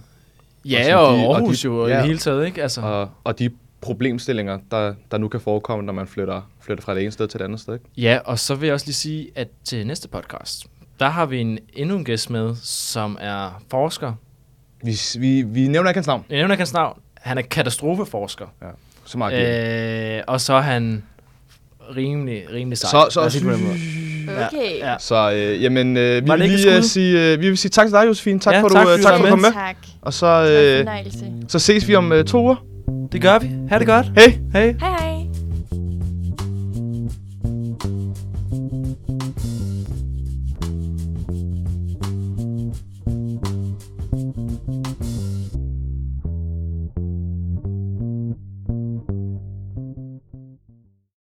Ja, så og, de- og Aarhus de- jo i ja. det hele taget, ikke? Altså. Og, og de problemstillinger, der, der nu kan forekomme, når man flytter, flytter fra det ene sted til det andet sted. Ikke? Ja, og så vil jeg også lige sige, at til næste podcast, der har vi en, endnu en gæst med, som er forsker. Vi, vi, vi nævner ikke hans navn. Jeg nævner ikke hans navn. Han er katastrofeforsker. Så meget øh, og så er han rimelig, rimelig sej. Så, så, Lad Okay. Ja, ja. Så øh, jamen, øh, vi, vil lige, skud? sige, øh, vi vil sige tak til dig, Josefine. Tak Ja, for, tak, du, øh, du tak for at komme med. Tak. Og så, øh, så ses vi om øh, to uger. Det gør vi. Ha' det godt. Hej! Hej. Hej hej.